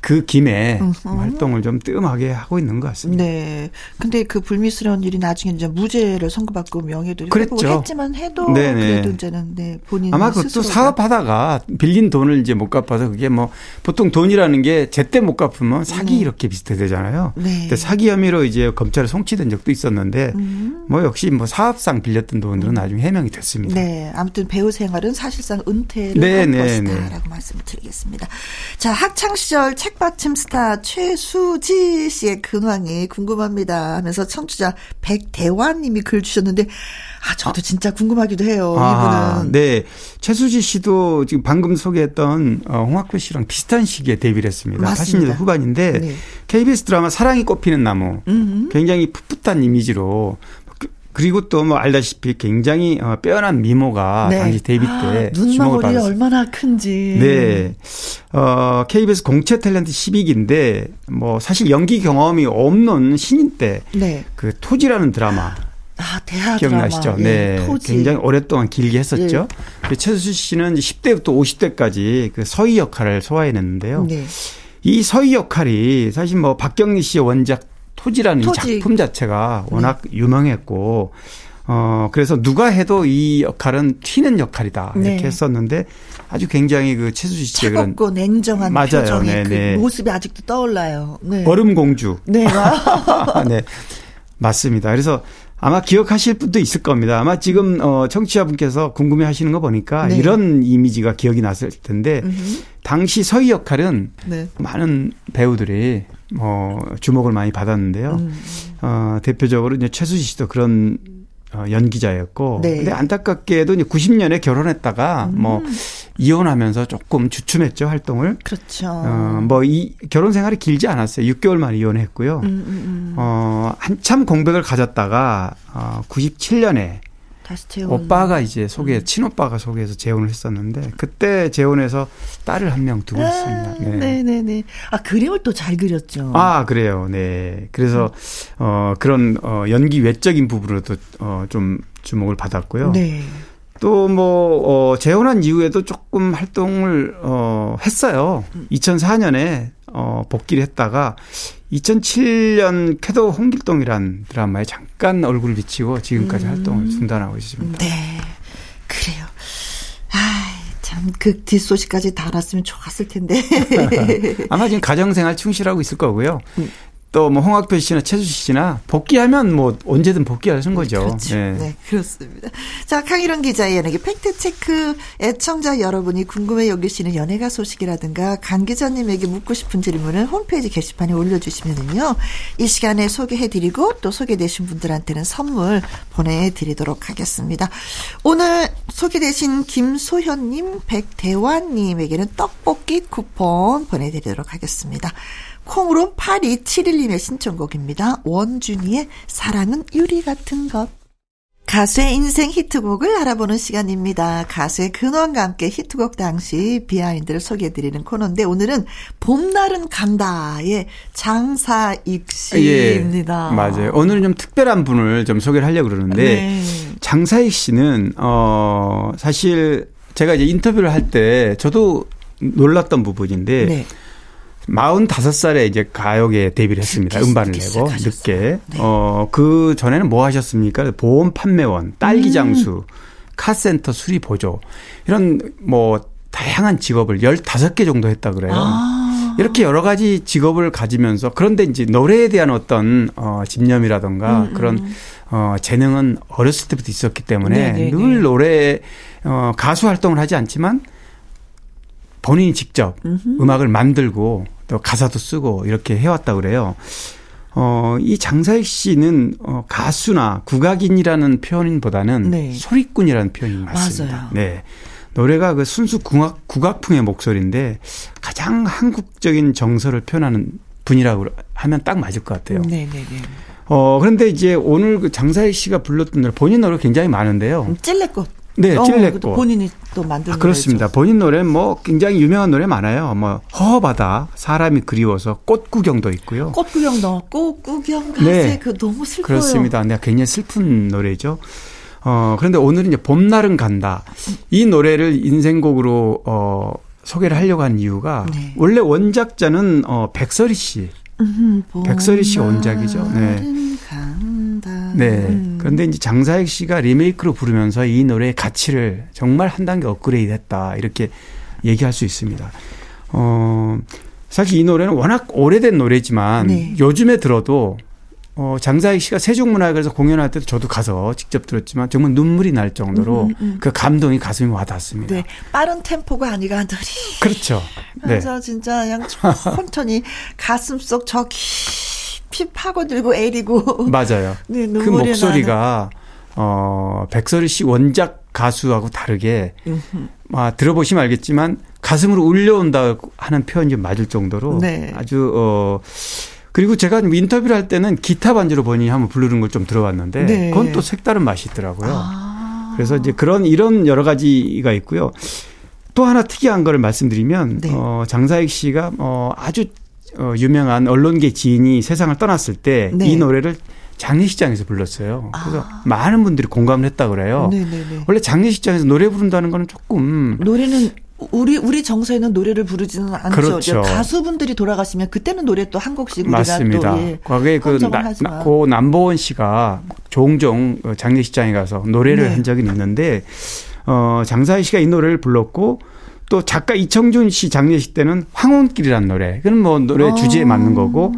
그 김에 으흠. 활동을 좀 뜸하게 하고 있는 것 같습니다. 네. 근데 그 불미스러운 일이 나중에 이제 무죄를 선고받고 명예도 그랬죠. 했지만 해도 네네. 그래도 이제는 네, 본인 아마 그것도 사업하다가 빌린 돈을 이제 못 갚아서 그게 뭐 보통 돈이라는 게 제때 못 갚으면 사기 음. 이렇게 비슷해 되잖아요. 네. 근데 사기 혐의로 이제 검찰에 송치된 적도 있었는데 음. 뭐 역시 뭐 사업상 빌렸던 돈들은 음. 나중에 해명이 됐습니다. 네. 아무튼 배우 생활은 사실상 은퇴를 네, 한 네, 것이다라고 네. 말씀을 드리겠습니다. 자, 학창 시절 책 받침 스타 최수지 씨의 근황이 궁금합니다 하면서 청취자 백대환 님이 글 주셨는데 아 저도 진짜 궁금하기도 해요. 아, 이분은 네 최수지 씨도 지금 방금 소개했던 어, 홍학표 씨랑 비슷한 시기에 데뷔를 했습니다. 맞습니다. 80년대 후반인데 네. KBS 드라마 사랑이 꽃피는 나무 음흠. 굉장히 풋풋한 이미지로 그리고 또 뭐 알다시피 굉장히 어, 빼어난 미모가 네. 당시 데뷔 때 아, 주목을 받았어요. 얼마나 큰지. 네. 어, KBS 공채 탤런트 10위기인데 뭐 사실 연기 경험이 없는 신인 때그 네. 그 토지라는 드라마 아, 대학 기억나시죠? 드라마. 네. 예, 굉장히 오랫동안 길게 했었죠. 예. 최수수 씨는 10대부터 50대까지 그 서희 역할을 소화해냈는데요. 네. 이 서희 역할이 사실 뭐 박경리 씨의 원작 토지라는 토지. 이 작품 자체가 워낙 네. 유명했고 어 그래서 누가 해도 이 역할은 튀는 역할이다 이렇게 네. 했었는데 아주 굉장히 그 최수지 씨의 차갑고 냉정한 맞아요. 표정의 네, 그 네. 모습이 아직도 떠올라요. 네. 얼음 공주. 네. 네. 맞습니다. 그래서 아마 기억하실 분도 있을 겁니다. 아마 지금 어 청취자분께서 궁금해 하시는 거 보니까 네. 이런 이미지가 기억이 났을 텐데 음흠. 당시 서희 역할은 네. 많은 배우들이 어 주목을 많이 받았는데요. 음. 어 대표적으로 이제 최수지 씨도 그런 어, 연기자였고 네. 근데 안타깝게도 이제 90년에 결혼했다가 음. 뭐 이혼하면서 조금 주춤했죠 활동을. 그렇죠. 어 뭐 이 결혼 생활이 길지 않았어요. 6개월 만에 이혼했고요. 음, 음, 음. 어 한참 공백을 가졌다가 어 97년에 다시 재혼. 오빠가 이제 소개, 음. 친오빠가 소개해서 재혼을 했었는데 그때 재혼해서 딸을 한 명 두고 아, 있습니다. 네. 네네네. 네. 아 그림을 또 잘 그렸죠. 아 그래요. 네. 그래서 음. 어 그런 어 연기 외적인 부분으로도 어좀 주목을 받았고요. 네. 또뭐 어, 재혼한 이후에도 조금 활동을 어, 했어요. 2004년에 어, 복귀를 했다가 2007년 쾌도 홍길동이란 드라마에 잠깐 얼굴을 비치고 지금까지 음. 활동을 중단하고 있습니다. 네. 그래요. 아, 참, 그 뒷소식까지 달았으면 좋았을 텐데. 아마 지금 가정생활 충실하고 있을 거고요. 음. 또 뭐 홍학표 씨나 최수씨 씨나 복귀하면 뭐 언제든 복귀하는 거죠. 그렇죠. 네. 네. 그렇습니다. 자, 강희론 기자의 연예계 팩트체크 애청자 여러분이 궁금해 여기시는 연예가 소식이라든가 강 기자님에게 묻고 싶은 질문을 홈페이지 게시판에 올려주시면은요. 이 시간에 소개해드리고 또 소개되신 분들한테는 선물 보내드리도록 하겠습니다. 오늘 소개되신 김소현님, 백대환님에게는 떡볶이 쿠폰 보내드리도록 하겠습니다. 콩으로 8271님의 신청곡입니다. 원준이의 사랑은 유리 같은 것. 가수의 인생 히트곡을 알아보는 시간입니다. 가수의 근원과 함께 히트곡 당시 비하인드를 소개해드리는 코너인데 오늘은 봄날은 간다의 장사익 씨입니다. 예, 맞아요. 오늘은 좀 특별한 분을 좀 소개를 하려고 그러는데 네. 장사익 씨는 어 사실 제가 이제 인터뷰를 할 때 저도 놀랐던 부분인데 네. 45 살에 이제 가요계에 데뷔를 했습니다. 음반을 내고 늦게. 네. 어, 그 전에는 뭐 하셨습니까? 보험 판매원, 딸기 장수, 음. 카센터 수리 보조 이런 뭐 다양한 직업을 15개 정도 했다 그래요. 아. 이렇게 여러 가지 직업을 가지면서 그런데 이제 노래에 대한 어떤 어 집념이라던가 음, 음. 그런 어 재능은 어렸을 때부터 있었기 때문에 네네네. 네, 늘 네. 노래 어 가수 활동을 하지 않지만 본인이 직접 음흠. 음악을 만들고 또 가사도 쓰고 이렇게 해왔다 그래요. 어, 이 장사익 씨는 어, 가수나 국악인이라는 표현보다는 네. 소리꾼이라는 표현이 맞습니다. 맞아요. 네. 노래가 그 순수 국악, 국악풍의 목소리인데 가장 한국적인 정서를 표현하는 분이라고 하면 딱 맞을 것 같아요. 네네네. 네, 네. 어, 그런데 이제 오늘 그 장사익 씨가 불렀던 노래 본인 노래 굉장히 많은데요. 음, 찔레꽃. 네, 어, 찔레꽃. 본인이 또 만든 아, 그렇습니다. 노래죠. 본인 노래 뭐 굉장히 유명한 노래 많아요. 뭐 허허바다, 사람이 그리워서 꽃 구경도 있고요. 꽃 구경도 꽃 구경 가세 네. 그 너무 슬퍼요. 그렇습니다. 내가 굉장히 슬픈 노래죠. 어 그런데 오늘은 이제 봄날은 간다. 이 노래를 인생곡으로 어 소개를 하려고 한 이유가 네. 원래 원작자는 어 백설이 씨. 음, 백설이 씨 원작이죠. 네. 네. 음. 그런데 이제 장사익 씨가 리메이크로 부르면서 이 노래의 가치를 정말 한 단계 업그레이드 했다. 이렇게 얘기할 수 있습니다. 어, 사실 이 노래는 워낙 오래된 노래지만 네. 요즘에 들어도 어, 장사익 씨가 세종문화회관에서 공연할 때도 저도 가서 직접 들었지만 정말 눈물이 날 정도로 음, 음, 음. 그 감동이 가슴에 와닿습니다. 네. 빠른 템포가 아니라 느리. 그렇죠. 네. 그래서 진짜 그냥 천천히 가슴 속 저기 피 파고들고 애리고. 맞아요. 네, 그 목소리가 어 백설이 씨 원작 가수하고 다르게 아, 들어보시면 알겠지만 가슴으로 울려온다 하는 표현이 맞을 정도로 네. 아주 어 그리고 제가 인터뷰를 할 때는 기타 반주로 본인이 한번 부르는 걸 좀 들어봤는데 네. 그건 또 색다른 맛이 있더라고요. 아. 그래서 이제 그런 이런 여러 가지가 있고요. 또 하나 특이한 거를 말씀드리면 네. 어 장사익 씨가 어 아주 어, 유명한 언론계 지인이 세상을 떠났을 때이 네. 노래를 장례식장에서 불렀어요. 그래서 아. 많은 분들이 공감을 했다 그래요. 네네네. 원래 장례식장에서 노래 부른다는 거는 조금 노래는 우리 우리 정서에는 노래를 부르지는 않죠. 그렇죠. 가수분들이 돌아가시면 그때는 노래 또 한 곡씩 우리가 맞습니다. 또 예, 과거에 그 나, 고 남보원 씨가 종종 그 장례식장에 가서 노래를 네. 한 적이 있는데 어 장사희 씨가 이 노래를 불렀고 또 작가 이청준 씨 장례식 때는 황혼길이라는 노래. 그건 뭐 노래 아. 주제에 맞는 거고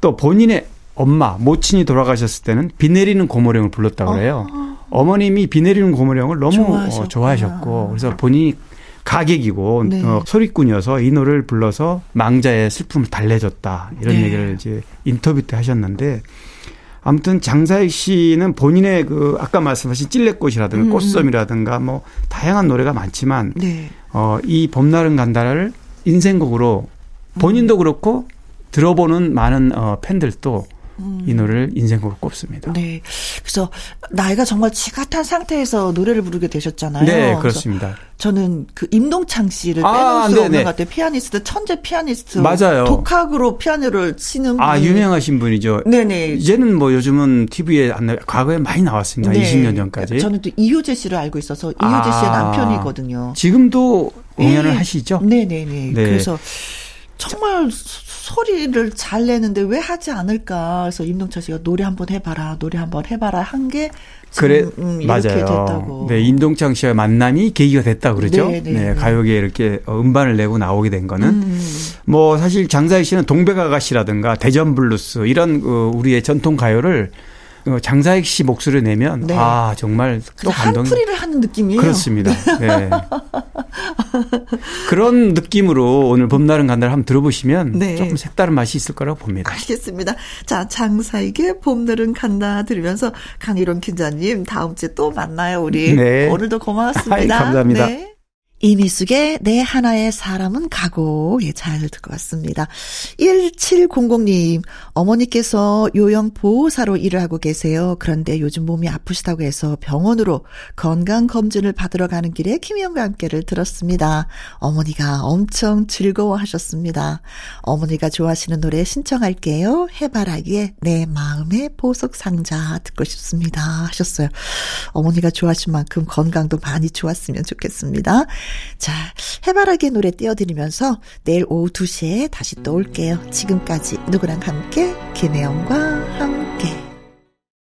또 본인의 엄마, 모친이 돌아가셨을 때는 비 내리는 고모령을 불렀다고 그래요. 아. 어머님이 비 내리는 고모령을 너무 어, 좋아하셨고 그래서 본인이 가객이고 네. 어, 소리꾼이어서 이 노래를 불러서 망자의 슬픔을 달래줬다 이런 네. 얘기를 이제 인터뷰 때 하셨는데 아무튼 장사익 씨는 본인의 그 아까 말씀하신 찔레꽃이라든가 음. 꽃섬이라든가 뭐 다양한 노래가 많지만 네. 어, 이 봄날은 간다를 인생곡으로 본인도 음. 그렇고 들어보는 많은 어, 팬들도 음. 이 노래를 인생곡으로 꼽습니다. 네. 그래서 나이가 정말 지긋한 상태에서 노래를 부르게 되셨잖아요. 네, 그렇습니다. 저는 그 임동창 씨를 아, 빼놓을 수 없는 것 같아요. 피아니스트, 천재 피아니스트. 맞아요. 독학으로 피아노를 치는 아, 분이. 유명하신 분이죠. 네네. 이제는 뭐 요즘은 TV에 안 나, 과거에 많이 나왔습니다. 네. 20년 전까지. 저는 또 이효재 씨를 알고 있어서 이효재 아, 씨의 남편이거든요. 지금도 공연을 네. 하시죠? 네네네. 네. 그래서 정말 소리를 잘 내는데 왜 하지 않을까? 그래서 임동철 씨가 노래 한번 해봐라, 노래 한번 해봐라 한 게 그래 음, 맞아요. 됐다고. 네, 임동창 씨와 만남이 계기가 됐다 그러죠. 네, 네, 네, 네. 가요계에 이렇게 음반을 내고 나오게 된 거는 음. 뭐 사실 장사익 씨는 동백아가씨라든가 대전 블루스 이런 그 우리의 전통 가요를 어, 장사익 씨 목소리를 내면 네. 아 정말 또 감동. 한풀이를 하는 느낌이에요. 그렇습니다. 네. 그런 느낌으로 오늘 봄날은 간다를 한번 들어보시면 네. 조금 색다른 맛이 있을 거라고 봅니다. 알겠습니다. 자 장사익의 봄날은 간다 들으면서 강일홍 기자님 다음 주에 또 만나요 우리. 네. 오늘도 고맙습니다. 감사합니다. 네. 이미숙의 내 하나의 사람은 가고, 예, 잘 듣고 왔습니다. 1700님, 어머니께서 요양보호사로 일을 하고 계세요. 그런데 요즘 몸이 아프시다고 해서 병원으로 건강검진을 받으러 가는 길에 김희영과 함께를 들었습니다. 어머니가 엄청 즐거워 하셨습니다. 어머니가 좋아하시는 노래 신청할게요. 해바라기에 내 마음의 보석상자 듣고 싶습니다. 하셨어요. 어머니가 좋아하신 만큼 건강도 많이 좋았으면 좋겠습니다. 자, 해바라기 노래 띄워드리면서 내일 오후 2시에 다시 또 올게요. 지금까지 누구랑 함께, 김혜영과 함께.